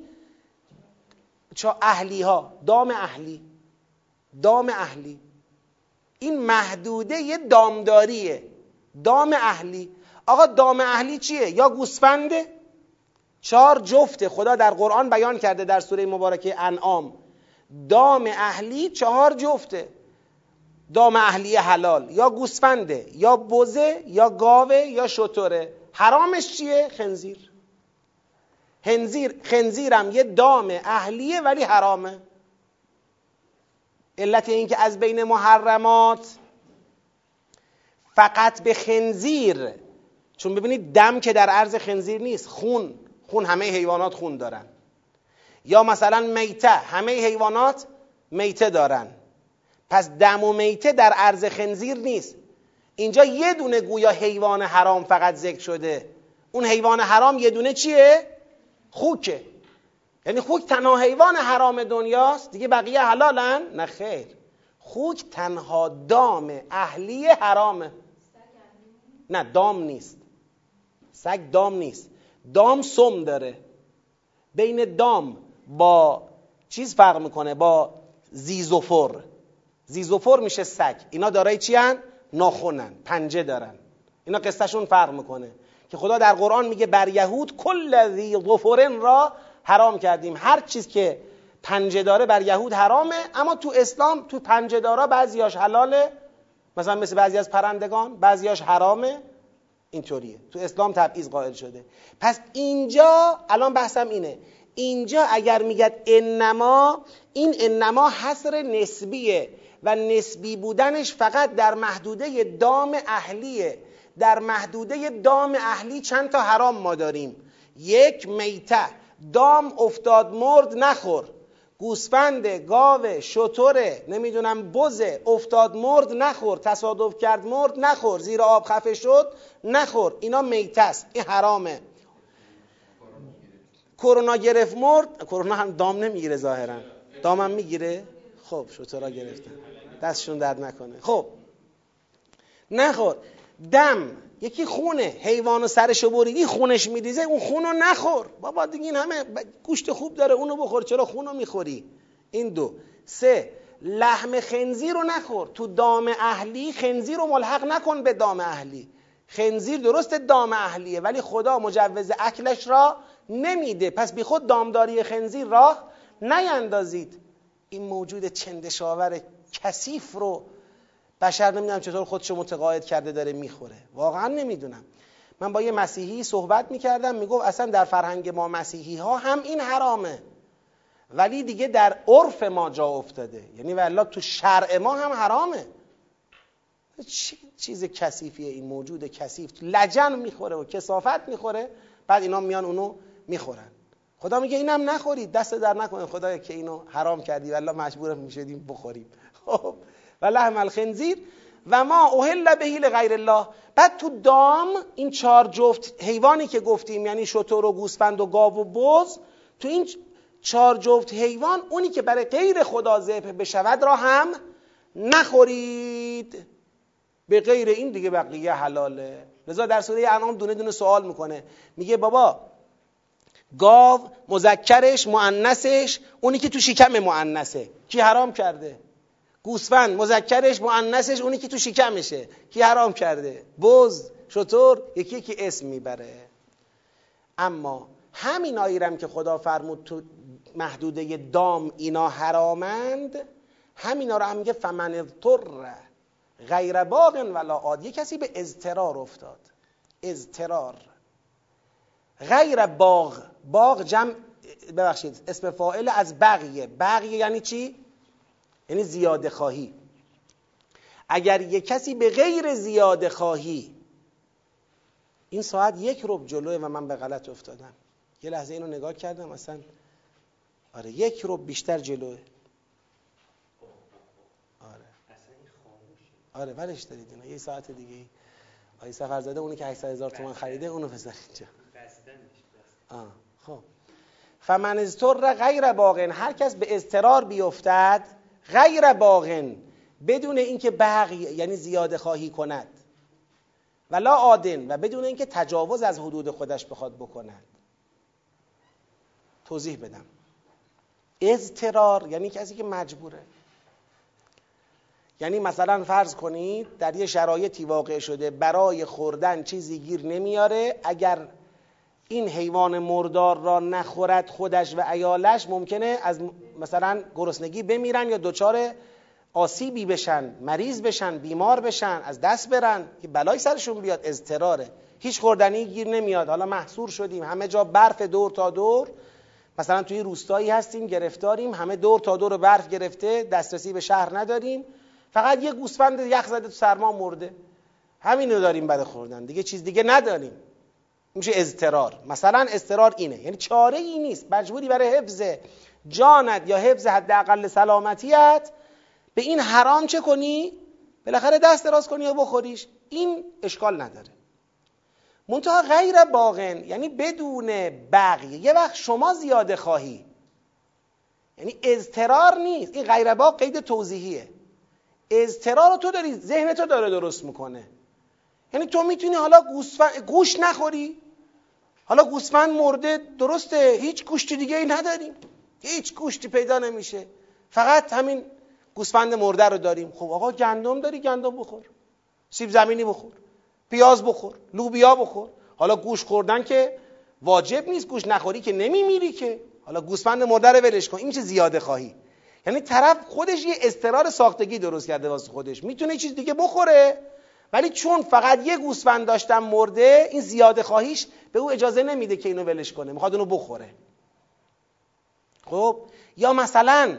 چا اهلی ها دام اهلی دام اهلی. این محدوده یه دامداریه. دام اهلی. آقا دام اهلی چیه؟ یا گوسفنده؟ چهار جفته خدا در قرآن بیان کرده در سوره مبارکه انعام. دام اهلی چهار جفته. دام اهلی حلال یا گوسفنده یا بزه یا گاوه یا شطوره. حرامش چیه؟ خنزیر. خنزیر خنزیرم یه دام اهلیه ولی حرامه. علت این که از بین محرمات فقط به خنزیر چون ببینید دم که در عرض خنزیر نیست خون. خون همه حیوانات خون دارن. یا مثلا میته. همه حیوانات میته دارن. پس دم و میته در عرض خنزیر نیست. اینجا یه دونه گویا حیوان حرام فقط ذکر شده. اون حیوان حرام یه دونه چیه؟ خوکه. یعنی خوک تنها حیوان حرام دنیاست. دیگه بقیه حلالن؟ نه خیر. خوک تنها دام اهلی حرامه نه دام نیست. سگ دام نیست. دام سم داره. بین دام با چیز فرق می‌کنه؟ با زیزوفر زیزوفر میشه سگ. اینا دارای چی هن؟ ناخونن. پنجه دارن. اینا قصهشون فرق می‌کنه. که خدا در قرآن میگه بر یهود کل زیزوفرن را حرام کردیم. هر چیز که پنجه داره بر یهود حرامه اما تو اسلام تو پنجه دارا بعضیاش حلاله مثلا مثل بعضی از پرندگان بعضیاش حرامه. اینطوریه. تو اسلام تبعیض قائل شده. پس اینجا الان بحثم اینه. اینجا اگر میگد انما این انما حصر نسبیه و نسبی بودنش فقط در محدوده دام اهلیه. در محدوده دام اهلی چند تا حرام ما داریم؟ یک میته. دام افتاد مرد نخور. گوسفند گاوه شطوره نمی‌دونم بزه افتاد مرد نخور. تصادف کرد مرد نخور. زیر آب خفه شد نخور. اینا میته است. این حرامه. کرونا گرفت مرد کرونا هم دام نمی‌گیره ظاهرا. دامم می‌گیره؟ خب شطورا گرفتن دستشون درد نکنه. خب. نخور. دم. یکی خونه. حیوان و سرشو بریدی خونش میریزه اون خونو نخور. بابا دیگه این همه گوشت خوب داره اونو بخور. چرا خونو می‌خوری؟ این دو. سه. لحم خنزیر رو نخور. تو دام اهلی خنزیر رو ملحق نکن به دام اهلی. خنزیر درست دام اهلیه ولی خدا مجوز اکلش را نمیده. پس بی خود دامداری خنزیر راه نیندازید. این موجود چندشاور کثیف رو بشر نمی‌دونم چطور خودشو متقاعد کرده داره می‌خوره. واقعا نمی‌دونم. من با یه مسیحی صحبت می‌کردم می‌گفت اصلا در فرهنگ ما مسیحی ها هم این حرامه. ولی دیگه در عرف ما جا افتاده. یعنی والله تو شرع ما هم حرامه. چیز کثیفیه این موجود کثیف؟ لجن می‌خوره و کسافت می‌خوره. بعد اینا میان اونو می‌خورن. خدا میگه اینم نخورید دست در نکنه خدایا که اینو حرام کردی. والله مجبور می‌شدیم بخوریم. خب. و لحم الخنزیر. و ما اوهل بهیل غیر الله. بعد تو دام این چهار جفت حیوانی که گفتیم یعنی شتر و گوسفند و گاو و بز تو این چهار جفت حیوان اونی که برای غیر خدا ذبح بشود را هم نخورید. به غیر این دیگه بقیه حلاله. لذا در سوره انعام دونه دونه سوال می‌کنه. میگه بابا گاو مذکرش مؤنثش اونی که تو شکم مؤنثه. کی حرام کرده؟ گوسفند مذکرش مؤنثش اونی که تو شکمشه. کی حرام کرده؟ بز شطور یکی یکی اسم می‌بره. اما همین آیرم که خدا فرمود تو محدوده دام اینا حرامند همینا رو هم میگه فمن اضطر غیر باغ ولا عاد. یه کسی به اضطرار افتاد. اضطرار. غیر باغ. باغ جمع ببخشید اسم فاعل از بقیه بقیه یعنی چی؟ یعنی زیاده خواهی. اگر یک کسی به غیر زیاده خواهی این ساعت یک رب جلوه و من به غلط افتادم. یه لحظه اینو نگاه کردم اصلا آره یک رب بیشتر جلوه. آره. آره ولش دارید اینا. یه ساعت دیگه آیه سفر زده اونی که 800 هزار تومان خریده اونو بزن اینجا. آه. خب. فمن ازتر غیر باغن هر کس به اضطرار بیفتد غیر باغن بدون اینکه بغی یعنی زیاده خواهی کند. ولا آدن و بدون اینکه تجاوز از حدود خودش بخواد بکند. توضیح بدم. اضطرار یعنی کسی که مجبوره. یعنی مثلا فرض کنید در یه شرایطی واقع شده برای خوردن چیزی گیر نمیاره اگر این حیوان مردار را نخورد خودش و ایالش ممکنه از مثلا گرسنگی بمیرن یا دچار آسیبی بشن مریض بشن بیمار بشن از دست برن که بلای سرشون بیاد اضطراره. هیچ خوردنی گیر نمیاد. حالا محصور شدیم. همه جا برف دور تا دور. مثلا توی روستایی هستیم گرفتاریم. همه دور تا دور برف گرفته دسترسی به شهر نداریم. فقط یه گوسفند یخ زده تو سرما مرده. همینو داریم برای خوردن. دیگه چیز دیگه نداریم. میشه اضطرار. مثلا اضطرار اینه. یعنی چاره ای نیست. مجبوری برای حفظ جانت یا حفظ حداقل سلامتیت به این حرام چه کنی؟ بالاخره دست دراز کنی و بخوریش. این اشکال نداره. منتها غیر باغن یعنی بدون بقیه. یه وقت شما زیاده خواهی. یعنی اضطرار نیست. این غیر باغ قید توضیحیه. اضطرار رو تو داری ذهن تو داره درست می‌کنه. یعنی تو می‌تونی حالا گوش نخوری. حالا گوسفند مرده درسته هیچ گوشتی دیگه ای نداریم. هیچ گوشتی پیدا نمیشه. فقط همین گوسفند مرده رو داریم. خب آقا گندم داری گندم بخور. سیب زمینی بخور. پیاز بخور. لوبیا بخور. حالا گوش خوردن که واجب نیست گوش نخوری که نمیمیری که. حالا گوسفند مرده رو ولش کن. این میشه زیاده خواهی. یعنی طرف خودش یه استرار ساختگی درست کرده واسه خودش. می‌تونه چیز دیگه بخوره. ولی چون فقط یه گوسفند داشتم مرده این زیاده خواهیش به او اجازه نمیده که اینو ولش کنه می‌خواد اونو بخوره. خب؟ یا مثلا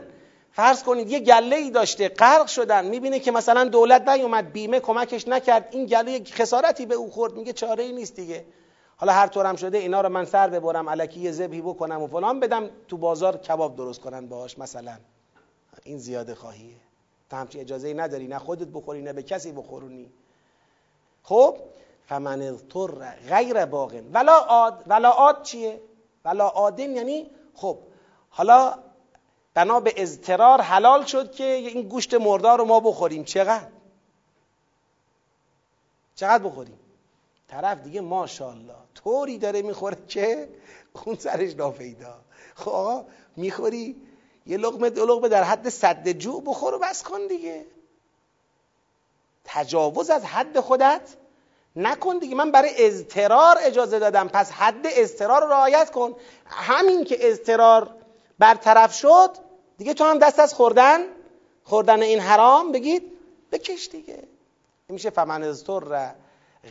فرض کنید یه گله ای داشته غرق شدن می‌بینه که مثلا دولت نیومد بیمه کمکش نکرد این گله خسارتی به او خورد میگه چاره ای نیست دیگه. حالا هر طورم شده اینا رو من سر ببرم الکی یه ذبحی بکنم و فلان بدم تو بازار کباب درست کنن باهاش مثلا. این زیاده خواهیه. تا همچی اجازه نداری نه خودت بخوری نه به کسی بخورونی. خب فمن اضطر غیر باغن ولا عاد ولا عاد چیه؟ ولا عادن یعنی خب. حالا بنا به اضطرار حلال شد که این گوشت مردار رو ما بخوریم. چقدر؟ چقدر بخوریم؟ طرف دیگه ماشاءالله طوری داره می‌خوره که خون سرش ناپیدا. خب می‌خوری یه لقمه دو لقمه در حد صد جو بخور و بس کن دیگه. تجاوز از حد خودت نکن دیگه. من برای اضطرار اجازه دادم. پس حد اضطرار رو رعایت کن. همین که اضطرار برطرف شد دیگه تو هم دست از خوردن خوردن این حرام بگید بکش دیگه. میشه فمن اضطر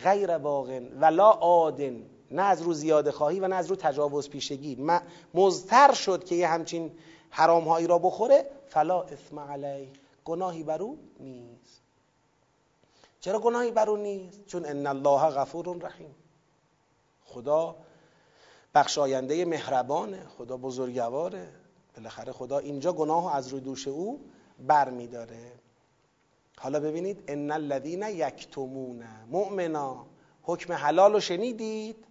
غیر باغن ولا آدن نه از رو زیاده خواهی و نه از رو تجاوز پیشگی. مزتر شد که یه همچین حرام هایی را بخوره فلا اسم علی گناهی بر او نیست. چرا گناهی بر او نیست؟ چون ان الله غفور رحیم. خدا بخشاینده مهربانه خدا بزرگواره. بالاخره خدا اینجا گناه از روی دوش او بر می داره حالا ببینید ان الذین یکتمون مؤمنا. حکم حلال رو شنیدید؟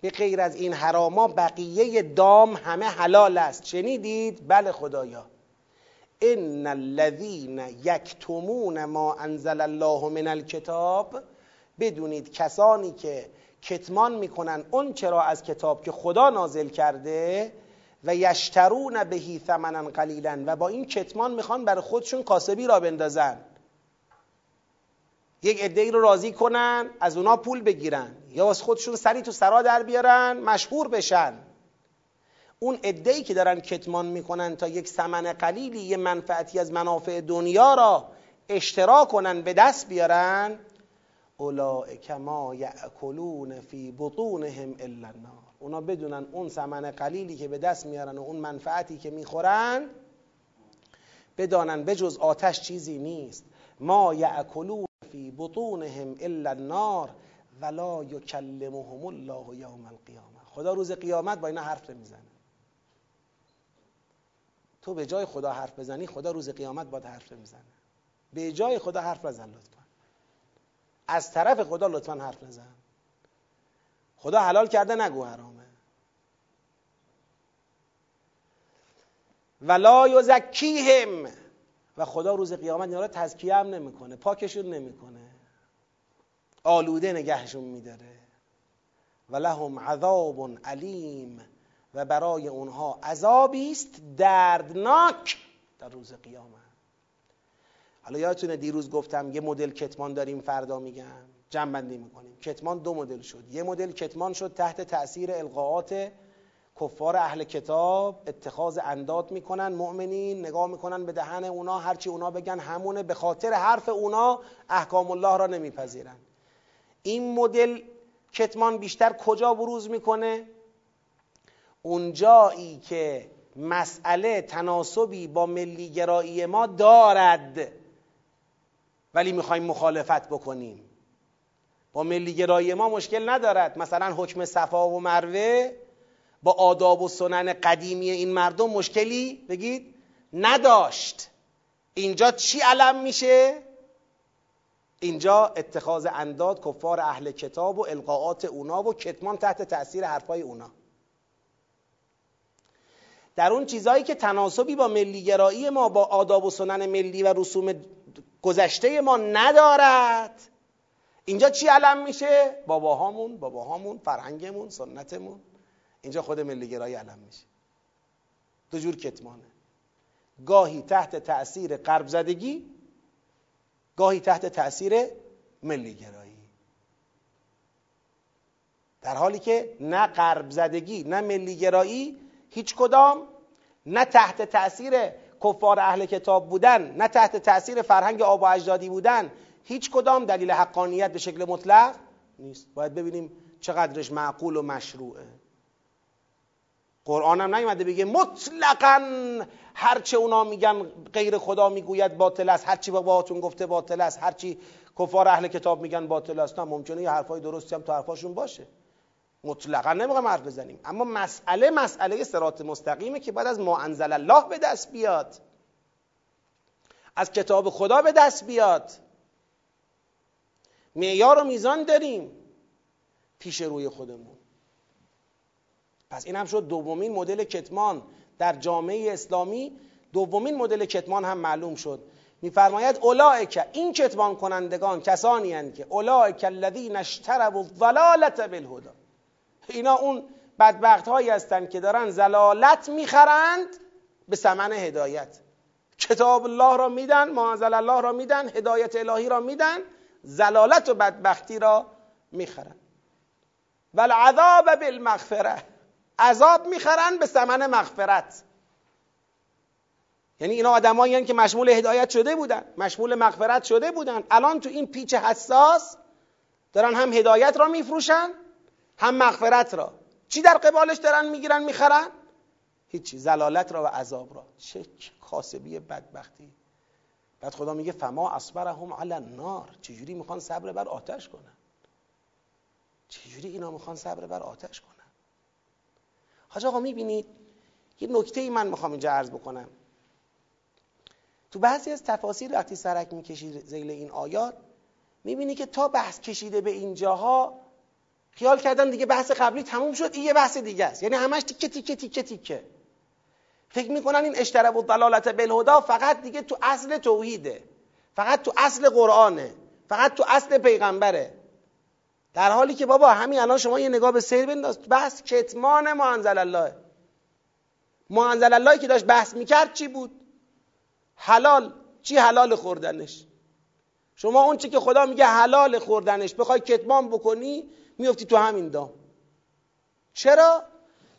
به غیر از این حراما بقیه دام همه حلال است. شنیدید؟ بله خدایا. ان الذین یکتمون ما انزل الله من الکتاب بدونید کسانی که کتمان می‌کنن اون چرا از کتاب که خدا نازل کرده و یشترون بهی ثمنا قلیلا و با این کتمان می‌خوان برای خودشون کاسبی را بندازن. یک عده رو راضی کنن از اونا پول بگیرن. یا از خودشون سری تو سرا در بیارن مشهور بشن. اون ای که دارن کتمان می‌کنن تا یک ثمن قلیلی یه منفعتی از منافع دنیا را اشتراک کنن به دست بیارن اولئک ما یاکلون فی بطونهم الا النار. اونا بدونن اون ثمن قلیلی که به دست میارن و اون منفعتی که می‌خورن بدانن بجز آتش چیزی نیست. ما یاکلون فی بطونهم الا النار ولا یکلمهم الله یوم القیامه خدا روز قیامت با اینا حرف نمی‌زنه. تو به جای خدا حرف بزنی خدا روز قیامت باید حرف نمی‌زنه به جای خدا حرف بزن لطفا. از طرف خدا لطفا حرف نزن. خدا حلال کرده نگو حرامه. ولا یزکیهم. و خدا روز قیامت اینا رو تزکیه هم نمی‌کنه پاکشون نمی‌کنه. آلوده نگهشون میداره. و لهم عذاب علیم. و برای اونها عذابی است دردناک در روز قیامت. حالا یادتونه دیروز گفتم یه مدل کتمان داریم فردا میگم. جمع بندی می‌کنیم. کتمان دو مدل شد. یه مدل کتمان شد تحت تاثیر القاعات کفار اهل کتاب. اتخاذ انداد می‌کنن مؤمنین نگاه می‌کنن به دهن اونا هرچی اونا بگن همونه. به خاطر حرف اونا احکام الله را نمیپذیرن. این مدل کتمان بیشتر کجا بروز می‌کنه؟ اونجایی که مسئله تناسبی با ملیگرایی ما دارد. ولی می‌خوایم مخالفت بکنیم. با ملیگرایی ما مشکل ندارد. مثلا حکم صفا و مروه با آداب و سنن قدیمی این مردم مشکلی بگید نداشت. اینجا چی علم میشه؟ اینجا اتخاذ انداد کفار اهل کتاب و القاعات اونا و کتمان تحت تاثیر حرفای اونا. در اون چیزهایی که تناسبی با ملیگرایی ما با آداب و سنن ملی و رسوم گذشته ما ندارد. اینجا چی علم میشه؟ باباهامون باباهامون فرهنگمون سنتمون. اینجا خود ملیگرایی علم میشه. دو جور کتمانه. گاهی تحت تأثیر قرب زدگی گاهی تحت تأثیر ملیگرایی. در حالی که نه قرب زدگی نه ملیگرایی هیچ کدام نه تحت تأثیر کفار اهل کتاب بودن نه تحت تأثیر فرهنگ آب و اجدادی بودن هیچ کدام دلیل حقانیت به شکل مطلق نیست. باید ببینیم چقدرش معقول و مشروعه. قرآن هم نیومده بگه مطلقا هرچه اونا میگن غیر خدا می‌گوید باطل است هرچی با باهاتون گفته باطل است هرچی کفار اهل کتاب میگن باطل است. نه ممکنه یه حرفای درستی هم تو حرفاشون باشه. مطلقا نمی‌خوام حرف بزنیم. اما مسئله مسئله سرات مستقیمه که بعد از ما انزل الله به دست بیاد. از کتاب خدا به دست بیاد. معیار و میزان داریم پیش روی خودمون. پس این هم شد دومین مدل کتمان. در جامعه اسلامی دومین مدل کتمان هم معلوم شد. میفرماید اولئک این کتمان کنندگان کسانی هستند که اولئک الذین اشتروا الضلالة بالهدى. اینا اون بدبخت هایی هستند که دارن زلالت می‌خرند به ثمن هدایت. کتاب الله را میدن معاذل الله را میدن هدایت الهی را میدن زلالت و بدبختی را می‌خرن و العذاب بالمغفره عذاب می‌خرن به ثمن مغفرت. یعنی اینا آدمایی که مشمول هدایت شده بودن مشمول مغفرت شده بودن. الان تو این پیچ حساس دارن هم هدایت را میفروشن هم مغفرت را. چی در قبالش دارن می‌گیرن می‌خرن؟ هیچی. زلالت را و عذاب را. چه کاسبی بدبختی. بعد خدا میگه فما اصبرهم علی النار. چجوری می‌خوان صبر بر آتش کنن؟ چجوری اینا می‌خوان صبر بر آتش کنن؟ حاج آقا می‌بینید؟ یه نکته ای من می‌خوام اینجا عرض بکنم. تو بعضی از تفاسیر وقتی سرک می‌کشید زیل این آیات می‌بینی که تا بحث کشیده به اینجاها خیال کردن دیگه بحث قبلی تموم شد این یه بحث دیگه است. یعنی همش تیکه تیکه تیکه تیکه. فکر می‌کنن این اشتراب و دلالت بالهدا فقط دیگه تو اصل توحیده. فقط تو اصل قرآنه. فقط تو اصل پیغمبره. در حالی که بابا همین الان شما یه نگاه به سیر بنداز. بحث کتمان ما انزل الله. ما انزل الله که داشت بحث می‌کرد چی بود؟ حلال. چی حلال خوردنش؟ شما اون چی که خدا میگه حلال خوردنش. بخوای کتمان بکنی میفتی تو همین دام. چرا؟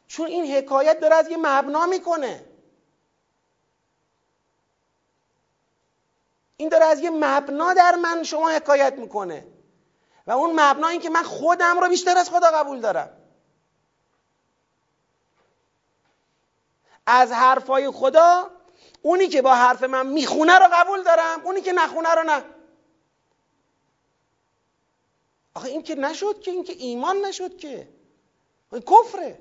چون این حکایت داره از یه مبنا می‌کنه. این داره از یه مبنا در من شما حکایت می‌کنه. و اون مبنا این که من خودم رو بیشتر از خدا قبول دارم. از حرفای خدا اونی که با حرف من می‌خونه رو قبول دارم اونی که نخونه رو نه. آخه این که نشد که این که ایمان نشد که. این کفره.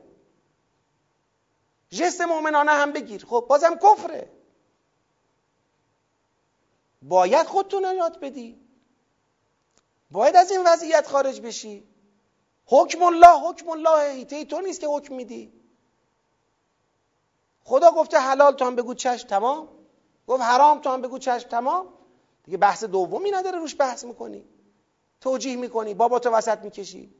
جست مؤمنانه هم بگیر. خب بازم کفره. باید خودتون یاد بدی. باید از این وضعیت خارج بشی. حکم الله حکم الله هیته تو نیست که حکم میدی. خدا گفته حلال تو هم بگو چشم تمام. گفت حرام تو هم بگو چشم تمام. دیگه بحث دومی نداره روش بحث می‌کنی. توجیه می‌کنی بابا تو وسط می‌کشی.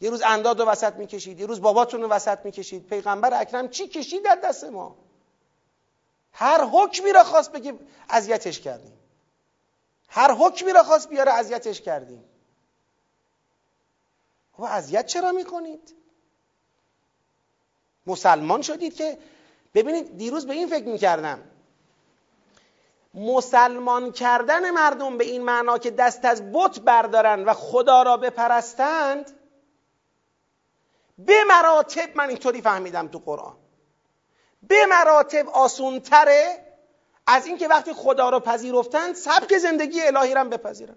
یه روز انداد و وسط می‌کشید یه روز باباتون رو وسط می‌کشید. پیغمبر اکرم چی کشید در دست ما؟ هر حکمی را خواست بگی اذیتش کردیم. هر حکمی را خواست بیاره اذیتش کردیم. و اذیت چرا می‌کنید؟ مسلمان شدید که ببینید دیروز به این فکر می‌کردم. مسلمان کردن مردم به این معنا که دست از بت بردارن و خدا را بپرستند به مراتب من اینطوری فهمیدم تو قرآن. به مراتب آسونتره از اینکه وقتی خدا رو پذیرفتن سبک زندگی الهی رو بپذیرن.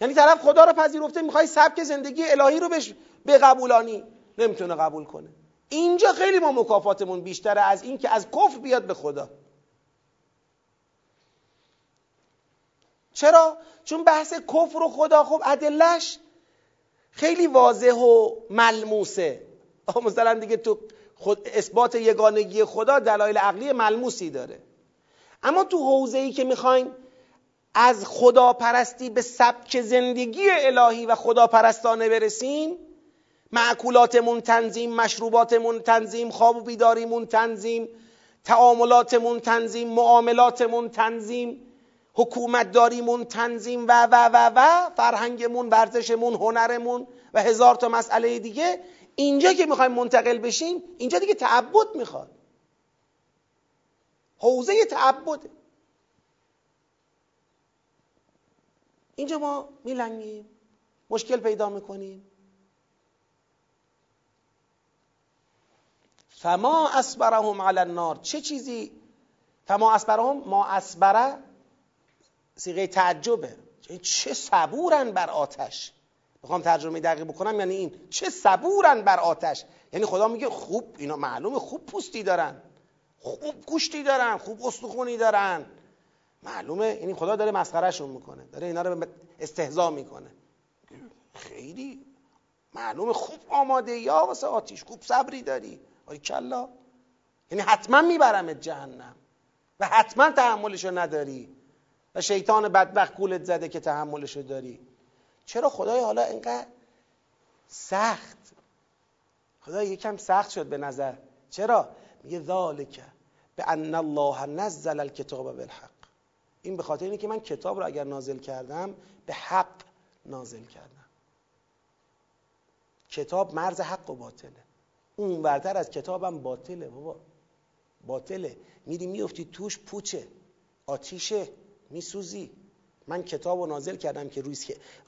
یعنی طرف خدا رو پذیرفته می‌خوای سبک زندگی الهی رو بش بقبولانی نمی‌تونه قبول کنه. اینجا خیلی ما مکافاتمون بیشتره از اینکه از کفر بیاد به خدا. چرا؟ چون بحث کفر و خدا خب ادلش خیلی واضح و ملموسه مثلا دیگه تو خود اثبات یگانگی خدا دلایل عقلی ملموسی داره اما تو حوزه ای که می‌خوایم از خدا پرستی به سبک زندگی الهی و خدا پرستانه برسیم معکولاتمون تنظیم مشروباتمون تنظیم خواب و بیداریمون تنظیم تعاملاتمون تنظیم معاملاتمون تنظیم حکومت داریمون تنظیم و و و و فرهنگمون ورزشمون هنرمون و هزار تا مسئله دیگه. اینجا که می‌خوایم منتقل بشیم اینجا دیگه تعبد می‌خواد. حوزه تعبده. اینجا ما میلنگیم مشکل پیدا می‌کنیم. فما اسبرهم علی النار. چه چیزی؟ فما اسبرهم ما اسبره سیغه تعجبه. چه صبورن بر آتش. بخوام ترجمه دقیق بکنم یعنی این چه صبورن بر آتش. یعنی خدا میگه خوب اینا معلومه خوب پوستی دارن. خوب گوشتی دارن خوب استخونی دارن. معلومه یعنی خدا داره مسخرهشون می‌کنه. داره اینا رو استهزا می‌کنه. خیلی معلومه خوب آماده یا واسه آتیش خوب صبری داری. آی کلا. یعنی حتما میبرمت جهنم. و حتما تحملشو نداری. و شیطان بدبخت گولت زده که تحملشو داری. چرا خدای حالا اینقدر سخت؟ خدا یکم سخت شد به نظر. چرا؟ میگه ذالک به ان الله نزل الکتاب بالحق. این به خاطر اینه که من کتاب رو اگر نازل کردم به حق نازل کردم. کتاب مرز حق و باطله. اون برتر از کتابم باطله بابا. باطله. میری میفتی توش پوچه. آتیشه. میسوزی. من کتاب رو نازل کردم که روی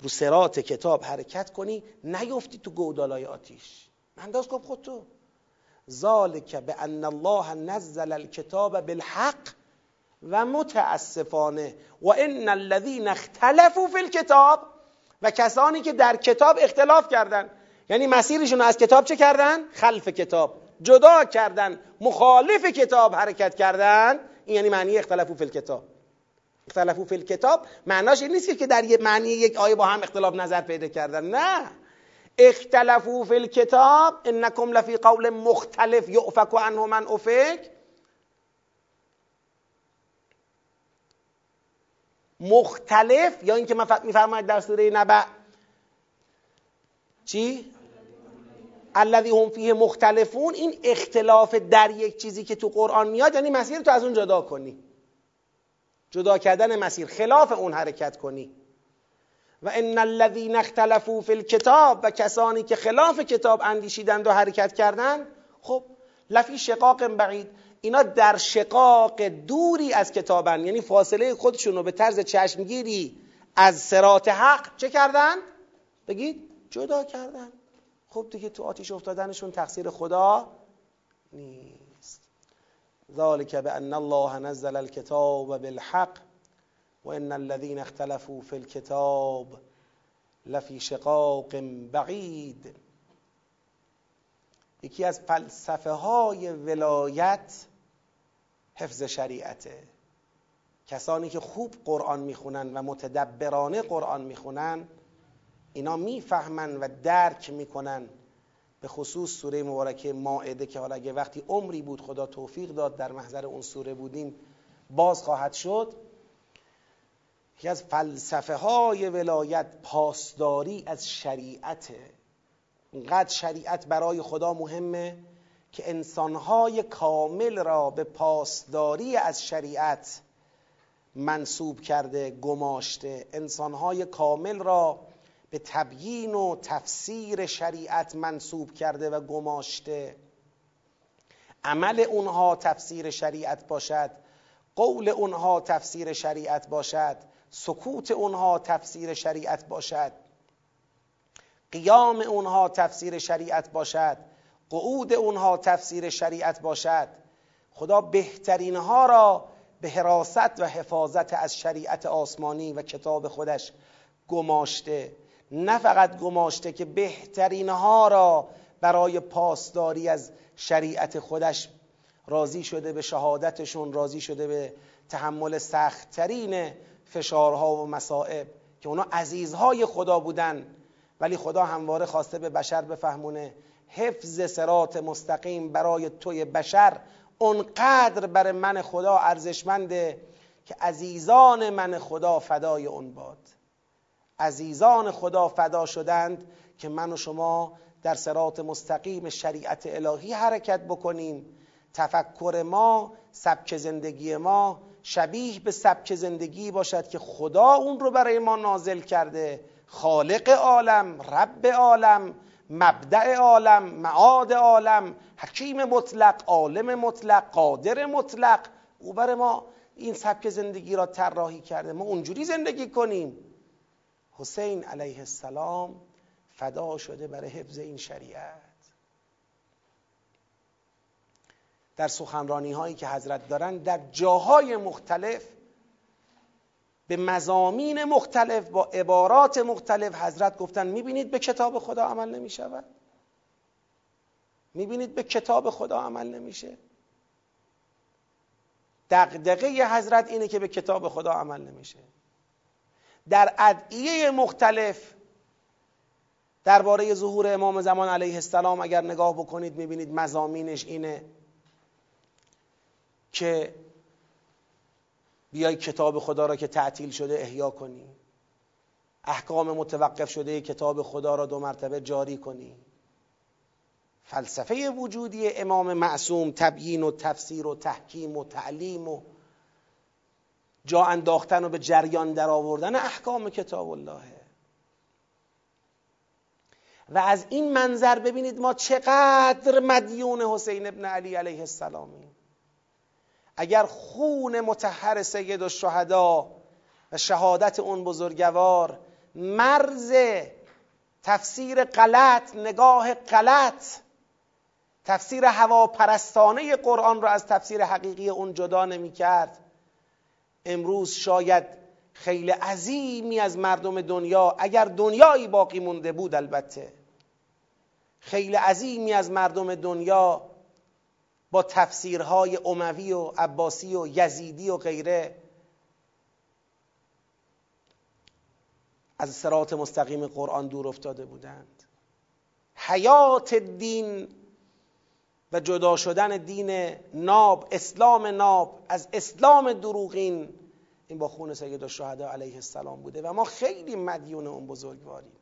رو سرات کتاب حرکت کنی نیفتی تو گودالای آتیش. انداز کن خود تو ذالک به ان الله نزل الکتاب بالحق و متاسفانه و ان الذين اختلفوا فی الکتاب و کسانی که در کتاب اختلاف کردند یعنی مسیرشون از کتاب چه کردن؟ خلف کتاب. جدا کردن. مخالف کتاب حرکت کردن. این یعنی معنی اختلافو فی الکتاب. اختلافو فی الکتاب معناش این نیست که در یه معنی یک آیه با هم اختلاف نظر پیدا کردن نه. اختلافو فی الکتاب انکم لفی قول مختلف یعفک عنه من افک. مختلف یا اینکه من میفرماید در سوره نبع چی؟ الذی هم فیه مختلفون. این اختلاف در یک چیزی که تو قرآن میاد یعنی مسیر تو از اون جدا کنی. جدا کردن مسیر خلاف اون حرکت کنی. و ان الذین اختلفوا فی الکتاب و کسانی که خلاف کتاب اندیشیدند و حرکت کردند خب لفی شقاق بعید. اینا در شقاق دوری از کتابن. یعنی فاصله خودشون رو به طرز چشمگیری از سرات حق چه کردن؟ بگید جدا کردن. خب دیگه تو آتیش افتادنشون تقصیر خدا نیست. ذالک بان الله نزل الكتاب بالحق و ان الذين اختلفوا في الكتاب لفی شقاق بعید یکی از فلسفه های ولایت حفظ شریعته کسانی که خوب قرآن می‌خونن و متدبرانه قرآن می‌خونن اینا می‌فهمن و درک می‌کنن به خصوص سوره مبارکه ماعده که حالا اگه وقتی عمری بود خدا توفیق داد در محضر اون سوره بودیم باز خواهد شد. یکی از فلسفه های ولایت پاسداری از شریعته اینقدر شریعت برای خدا مهمه که انسانهای کامل را به پاسداری از شریعت منصوب کرده گماشته. انسانهای کامل را به تبیین و تفسیر شریعت منصوب کرده و گماشته. عمل اونها تفسیر شریعت باشد قول اونها تفسیر شریعت باشد سکوت اونها تفسیر شریعت باشد. قیام اونها تفسیر شریعت باشد قعود اونها تفسیر شریعت باشد. خدا بهترین ها را به حراست و حفاظت از شریعت آسمانی و کتاب خودش گماشته. نه فقط گماشته که بهترین ها را برای پاسداری از شریعت خودش راضی شده به شهادتشون راضی شده به تحمل سختترین فشارها و مصائب که اونا عزیزهای خدا بودن ولی خدا همواره خواسته به بشر بفهمونه حفظ سرات مستقیم برای توی بشر اونقدر بر من خدا ارزشمنده که عزیزان من خدا فدای اون باد. عزیزان خدا فدا شدند که من و شما در سرات مستقیم شریعت الهی حرکت بکنیم. تفکر ما سبک زندگی ما شبیه به سبک زندگی باشد که خدا اون رو برای ما نازل کرده. خالق عالم رب عالم مبدع عالم معاد عالم حکیم مطلق عالم مطلق قادر مطلق. او برای ما این سبک زندگی را طراحی کرده. ما اونجوری زندگی کنیم. حسین علیه السلام فدا شده برای حفظ این شریعت. در سخنرانی هایی که حضرت دارن در جاهای مختلف به مزامین مختلف با عبارات مختلف حضرت گفتن می‌بینید به کتاب خدا عمل نمی شود می‌بینید به کتاب خدا عمل نمیشه؟ دقدقه حضرت اینه که به کتاب خدا عمل نمیشه. در ادعیه مختلف درباره ظهور امام زمان علیه السلام اگر نگاه بکنید می‌بینید مزامینش اینه که بیای کتاب خدا را که تعطیل شده احیا کنی. احکام متوقف شده کتاب خدا را دو مرتبه جاری کنی. فلسفه وجودی امام معصوم تبیین و تفسیر و تحکیم و تعلیم و جا انداختن و به جریان در آوردن احکام کتاب الله. و از این منظر ببینید ما چقدر مدیون حسین ابن علی علیه السلامیم اگر خون متحر سید و شهدا و شهادت اون بزرگوار مرز تفسیر غلط نگاه غلط تفسیر هواپرستانه قرآن را از تفسیر حقیقی اون جدا نمی کرد امروز شاید خیلی عظیمی از مردم دنیا اگر دنیایی باقی مونده بود البته. خیلی عظیمی از مردم دنیا با تفسیرهای اموی و عباسی و یزیدی و غیره از سرات مستقیم قرآن دور افتاده بودند. حیات دین و جدا شدن دین ناب اسلام ناب از اسلام دروغین این با خون سید الشهدا علیه السلام بوده و ما خیلی مدیون اون بزرگواریم.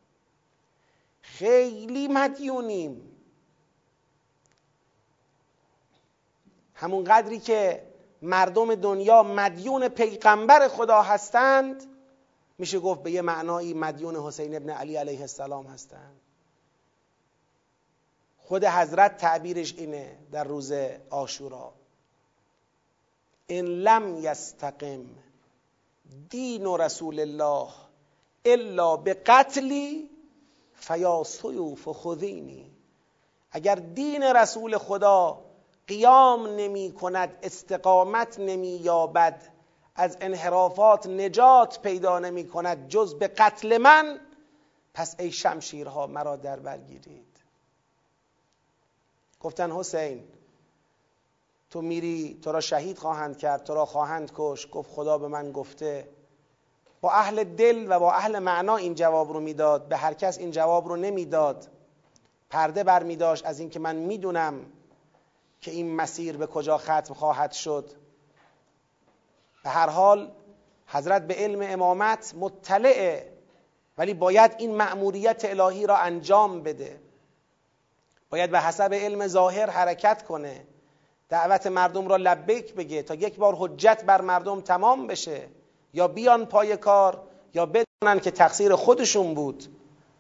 خیلی مدیونیم. همون قدری که مردم دنیا مدیون پیغمبر خدا هستند میشه گفت به یه معنایی مدیون حسین ابن علی علیه السلام هستند. خود حضرت تعبیرش اینه در روز آشورا ان لم یستقم دین و رسول الله الا به قتلی فیا سیوف خذینی. اگر دین رسول خدا قیام نمی کند استقامت نمی یابد از انحرافات نجات پیدا نمی کند جز به قتل من پس ای شمشیرها مرا در برگیرید گفتن حسین تو میری تو را شهید خواهند کرد تو را خواهند کش گفت خدا به من گفته. با اهل دل و با اهل معنا این جواب رو می‌داد. به هر کس این جواب رو نمی‌داد. پرده بر می داشت از اینکه من می‌دونم که این مسیر به کجا ختم خواهد شد. به هر حال حضرت به علم امامت مطلعه ولی باید این مأموریت الهی را انجام بده. باید به حسب علم ظاهر حرکت کنه. دعوت مردم را لبیک بگه تا یک بار حجت بر مردم تمام بشه. یا بیان پای کار یا بدونن که تقصیر خودشون بود.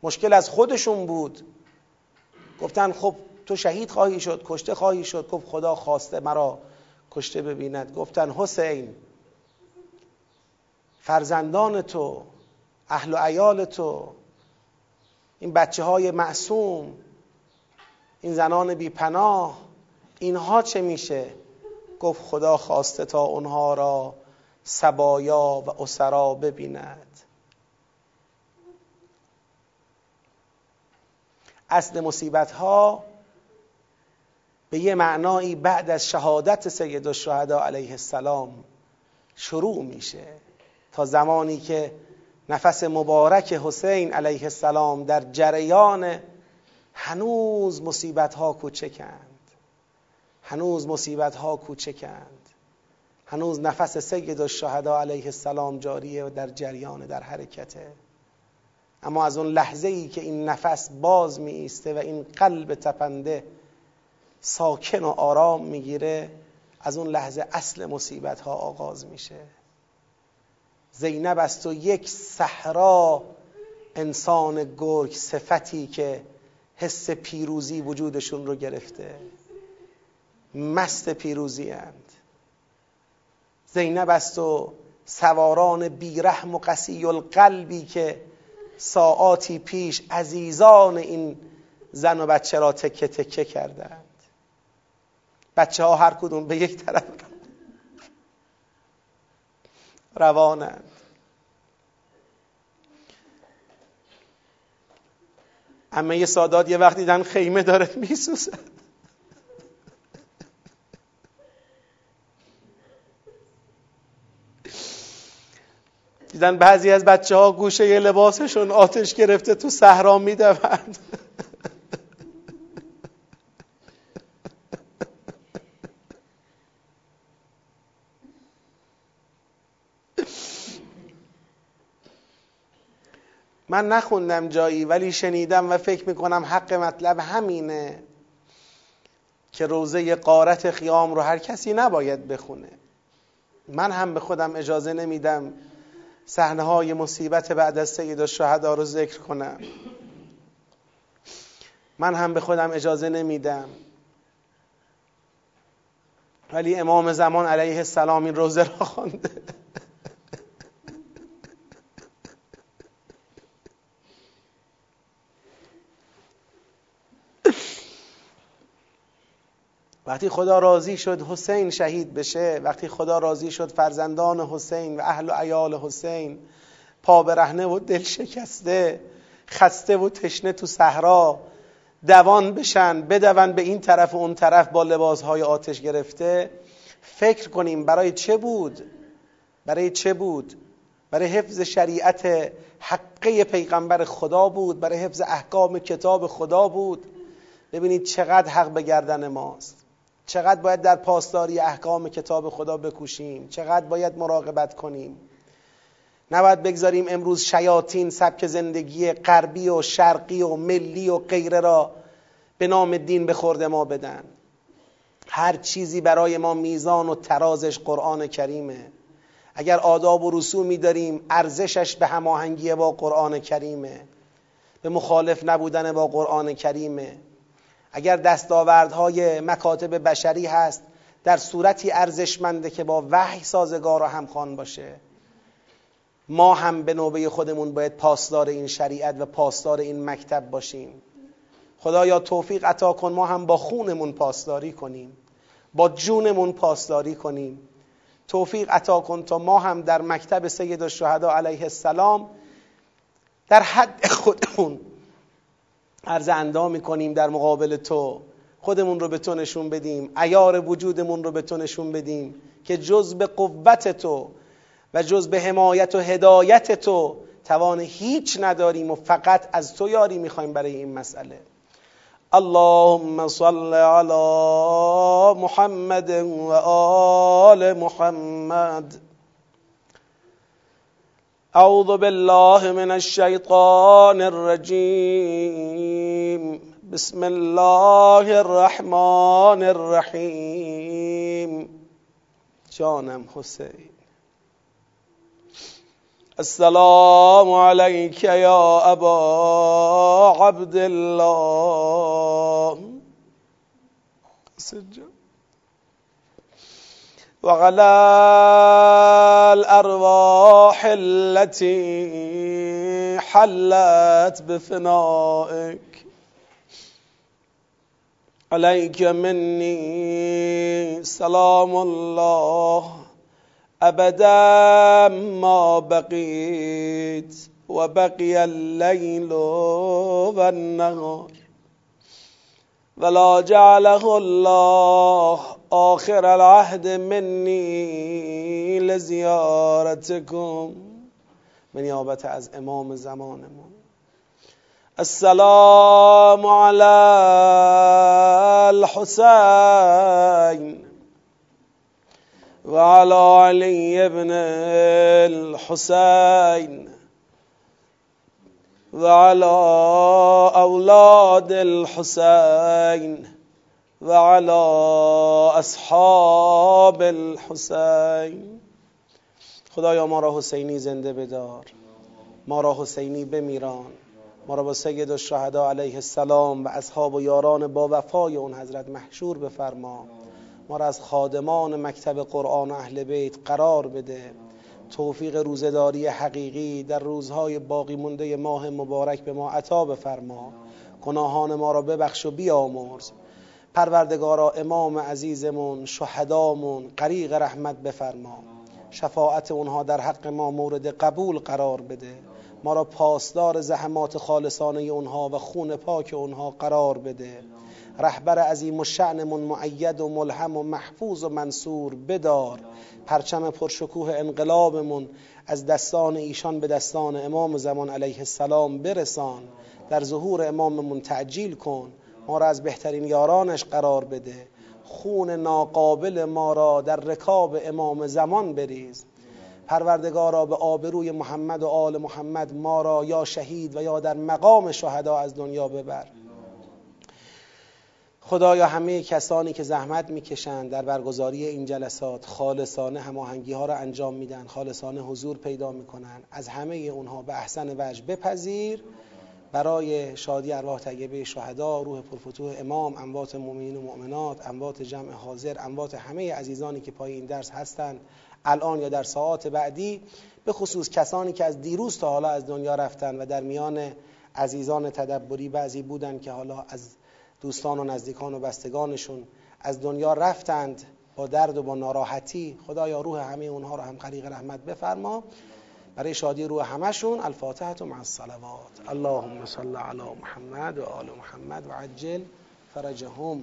مشکل از خودشون بود. گفتن خب تو شهید خواهی شد کشته خواهی شد. گفت خدا خواسته مرا کشته ببیند. گفتن حسین فرزندان تو اهل و عیال تو این بچه های معصوم این زنان بیپناه اینها چه میشه؟ گفت خدا خواسته تا اونها را سبایا و اسرا ببیند. اصل مصیبت ها به یه معنایی بعد از شهادت سید الشهدا علیه السلام شروع میشه. تا زمانی که نفس مبارک حسین علیه السلام در جریان هنوز مصیبت ها کوچکند هنوز مصیبت ها کوچکند هنوز نفس سید الشهدا علیه السلام جاریه و در جریان در حرکته اما از اون لحظه ای که این نفس باز می ایسته و این قلب تپنده ساکن و آرام می‌گیره از اون لحظه اصل مصیبت ها آغاز میشه. زینب است و یک صحرا انسان گرگ صفتی که حس پیروزی وجودشون رو گرفته. مست پیروزی اند زینب است و سواران بیرحم و قسی القلبی که ساعاتی پیش عزیزان این زن و بچه را تکه تکه کردند. بچه ها هر کدوم به یک طرف. روانند. یه سادات یه وقت دیدن خیمه داره میسوزه. دیدن بعضی از بچه ها گوشه یه لباسشون آتش گرفته تو صحرا می‌دوند. من نخوندم جایی ولی شنیدم و فکر می‌کنم حق مطلب همینه که روزه قارت خیام رو هر کسی نباید بخونه. من هم به خودم اجازه نمیدم صحنه های مصیبت بعد از سید الشهدا رو ذکر کنم. من هم به خودم اجازه نمیدم. ولی امام زمان علیه السلام این روزه را خوانده وقتی خدا راضی شد حسین شهید بشه وقتی خدا راضی شد فرزندان حسین و اهل و عیال حسین پا برهنه و دل شکسته خسته و تشنه تو صحرا دوان بشن بدون به این طرف و اون طرف با لباسهای آتش گرفته فکر کنیم برای چه بود؟ برای چه بود؟ برای حفظ شریعت حقه پیغمبر خدا بود؟ برای حفظ احکام کتاب خدا بود؟ ببینید چقدر حق به گردن ماست. چقدر باید در پاسداری احکام کتاب خدا بکوشیم؟ چقدر باید مراقبت کنیم؟ نباید بگذاریم امروز شیاطین سبک زندگی غربی و شرقی و ملی و غیره را به نام دین به خورد ما بدن. هر چیزی برای ما میزان و ترازش قرآن کریمه. اگر آداب و رسومی داریم ارزشش به هماهنگی با قرآن کریمه. به مخالف نبودن با قرآن کریمه. اگر دستاوردهای مکاتب بشری هست در صورتی ارزشمنده که با وحی سازگار و همخوان باشه ما هم به نوبه خودمون باید پاسدار این شریعت و پاسدار این مکتب باشیم. خدایا توفیق عطا کن ما هم با خونمون پاسداری کنیم با جونمون پاسداری کنیم. توفیق عطا کن تا ما هم در مکتب سید الشهدا علیه السلام در حد خودمون عرض اندام می‌کنیم در مقابل تو. خودمون رو به تو نشون بدیم. ایار وجودمون رو به تو نشون بدیم که جز به قوت تو و جز به حمایت و هدایت تو توان هیچ نداریم و فقط از تو یاری می‌خوایم برای این مسئله. اللهم صل على محمد و آل محمد. أعوذ بالله من الشيطان الرجيم. بسم الله الرحمن الرحيم. جانم حسين السلام عليك يا أبا عبد الله. سجد وعلى الأرواح التي حلت بفنائك. عليك مني سلام الله. أبدا ما بقيت وبقي الليل والنهار. ولا جعله الله آخر العهد مني لزيارتكم من يابت از امام زمانمون. السلام على الحسين وعلى علي بن الحسين وعلى أولاد الحسين وعلى اصحاب الحسین. خدایا ما را حسینی زنده بدار. ما را حسینی بمیران. ما را با سید الشهدا علیه السلام و اصحاب و یاران با وفای اون حضرت محشور بفرما. ما را از خادمان مکتب قرآن و اهل بیت قرار بده. توفیق روزداری حقیقی در روزهای باقی مونده ماه مبارک به ما عطا بفرما. گناهان ما را ببخش و بیامرز. پروردگارا امام عزیزمون شهدامون غریق رحمت بفرما. شفاعت اونها در حق ما مورد قبول قرار بده. ما را پاسدار زحمات خالصانه اونها و خون پاک اونها قرار بده. رهبر عظیم و شعنمون معید و ملهم و محفوظ و منصور بدار. پرچم پرشکوه انقلابمون از دستان ایشان به دستان امام زمان علیه السلام برسان. در ظهور اماممون تعجیل کن. ما را از بهترین یارانش قرار بده. خون ناقابل ما را در رکاب امام زمان بریز. پروردگارا به آبروی محمد و آل محمد ما را یا شهید و یا در مقام شهدا از دنیا ببر. خدایا همه کسانی که زحمت می‌کشند در برگزاری این جلسات خالصانه هماهنگی ها را انجام میدن خالصانه حضور پیدا می‌کنن. از همه اونها به احسن وجه بپذیر. برای شادی ارواح طیبه شهدا روح پرفتوح امام اموات مؤمنین و مؤمنات اموات جمع حاضر اموات همه عزیزانی که پای این درس هستند الان یا در ساعات بعدی به خصوص کسانی که از دیروز تا حالا از دنیا رفتن و در میان عزیزان تدبری بعضی بودند که حالا از دوستان و نزدیکان و بستگانشون از دنیا رفتند با درد و با ناراحتی خدایا روح همه اونها رو هم غریق رحمت بفرما. برای شادی روح همشون الفاتحه مع الصلوات. اللهم صل علی محمد و آل محمد و عجل فرجهم.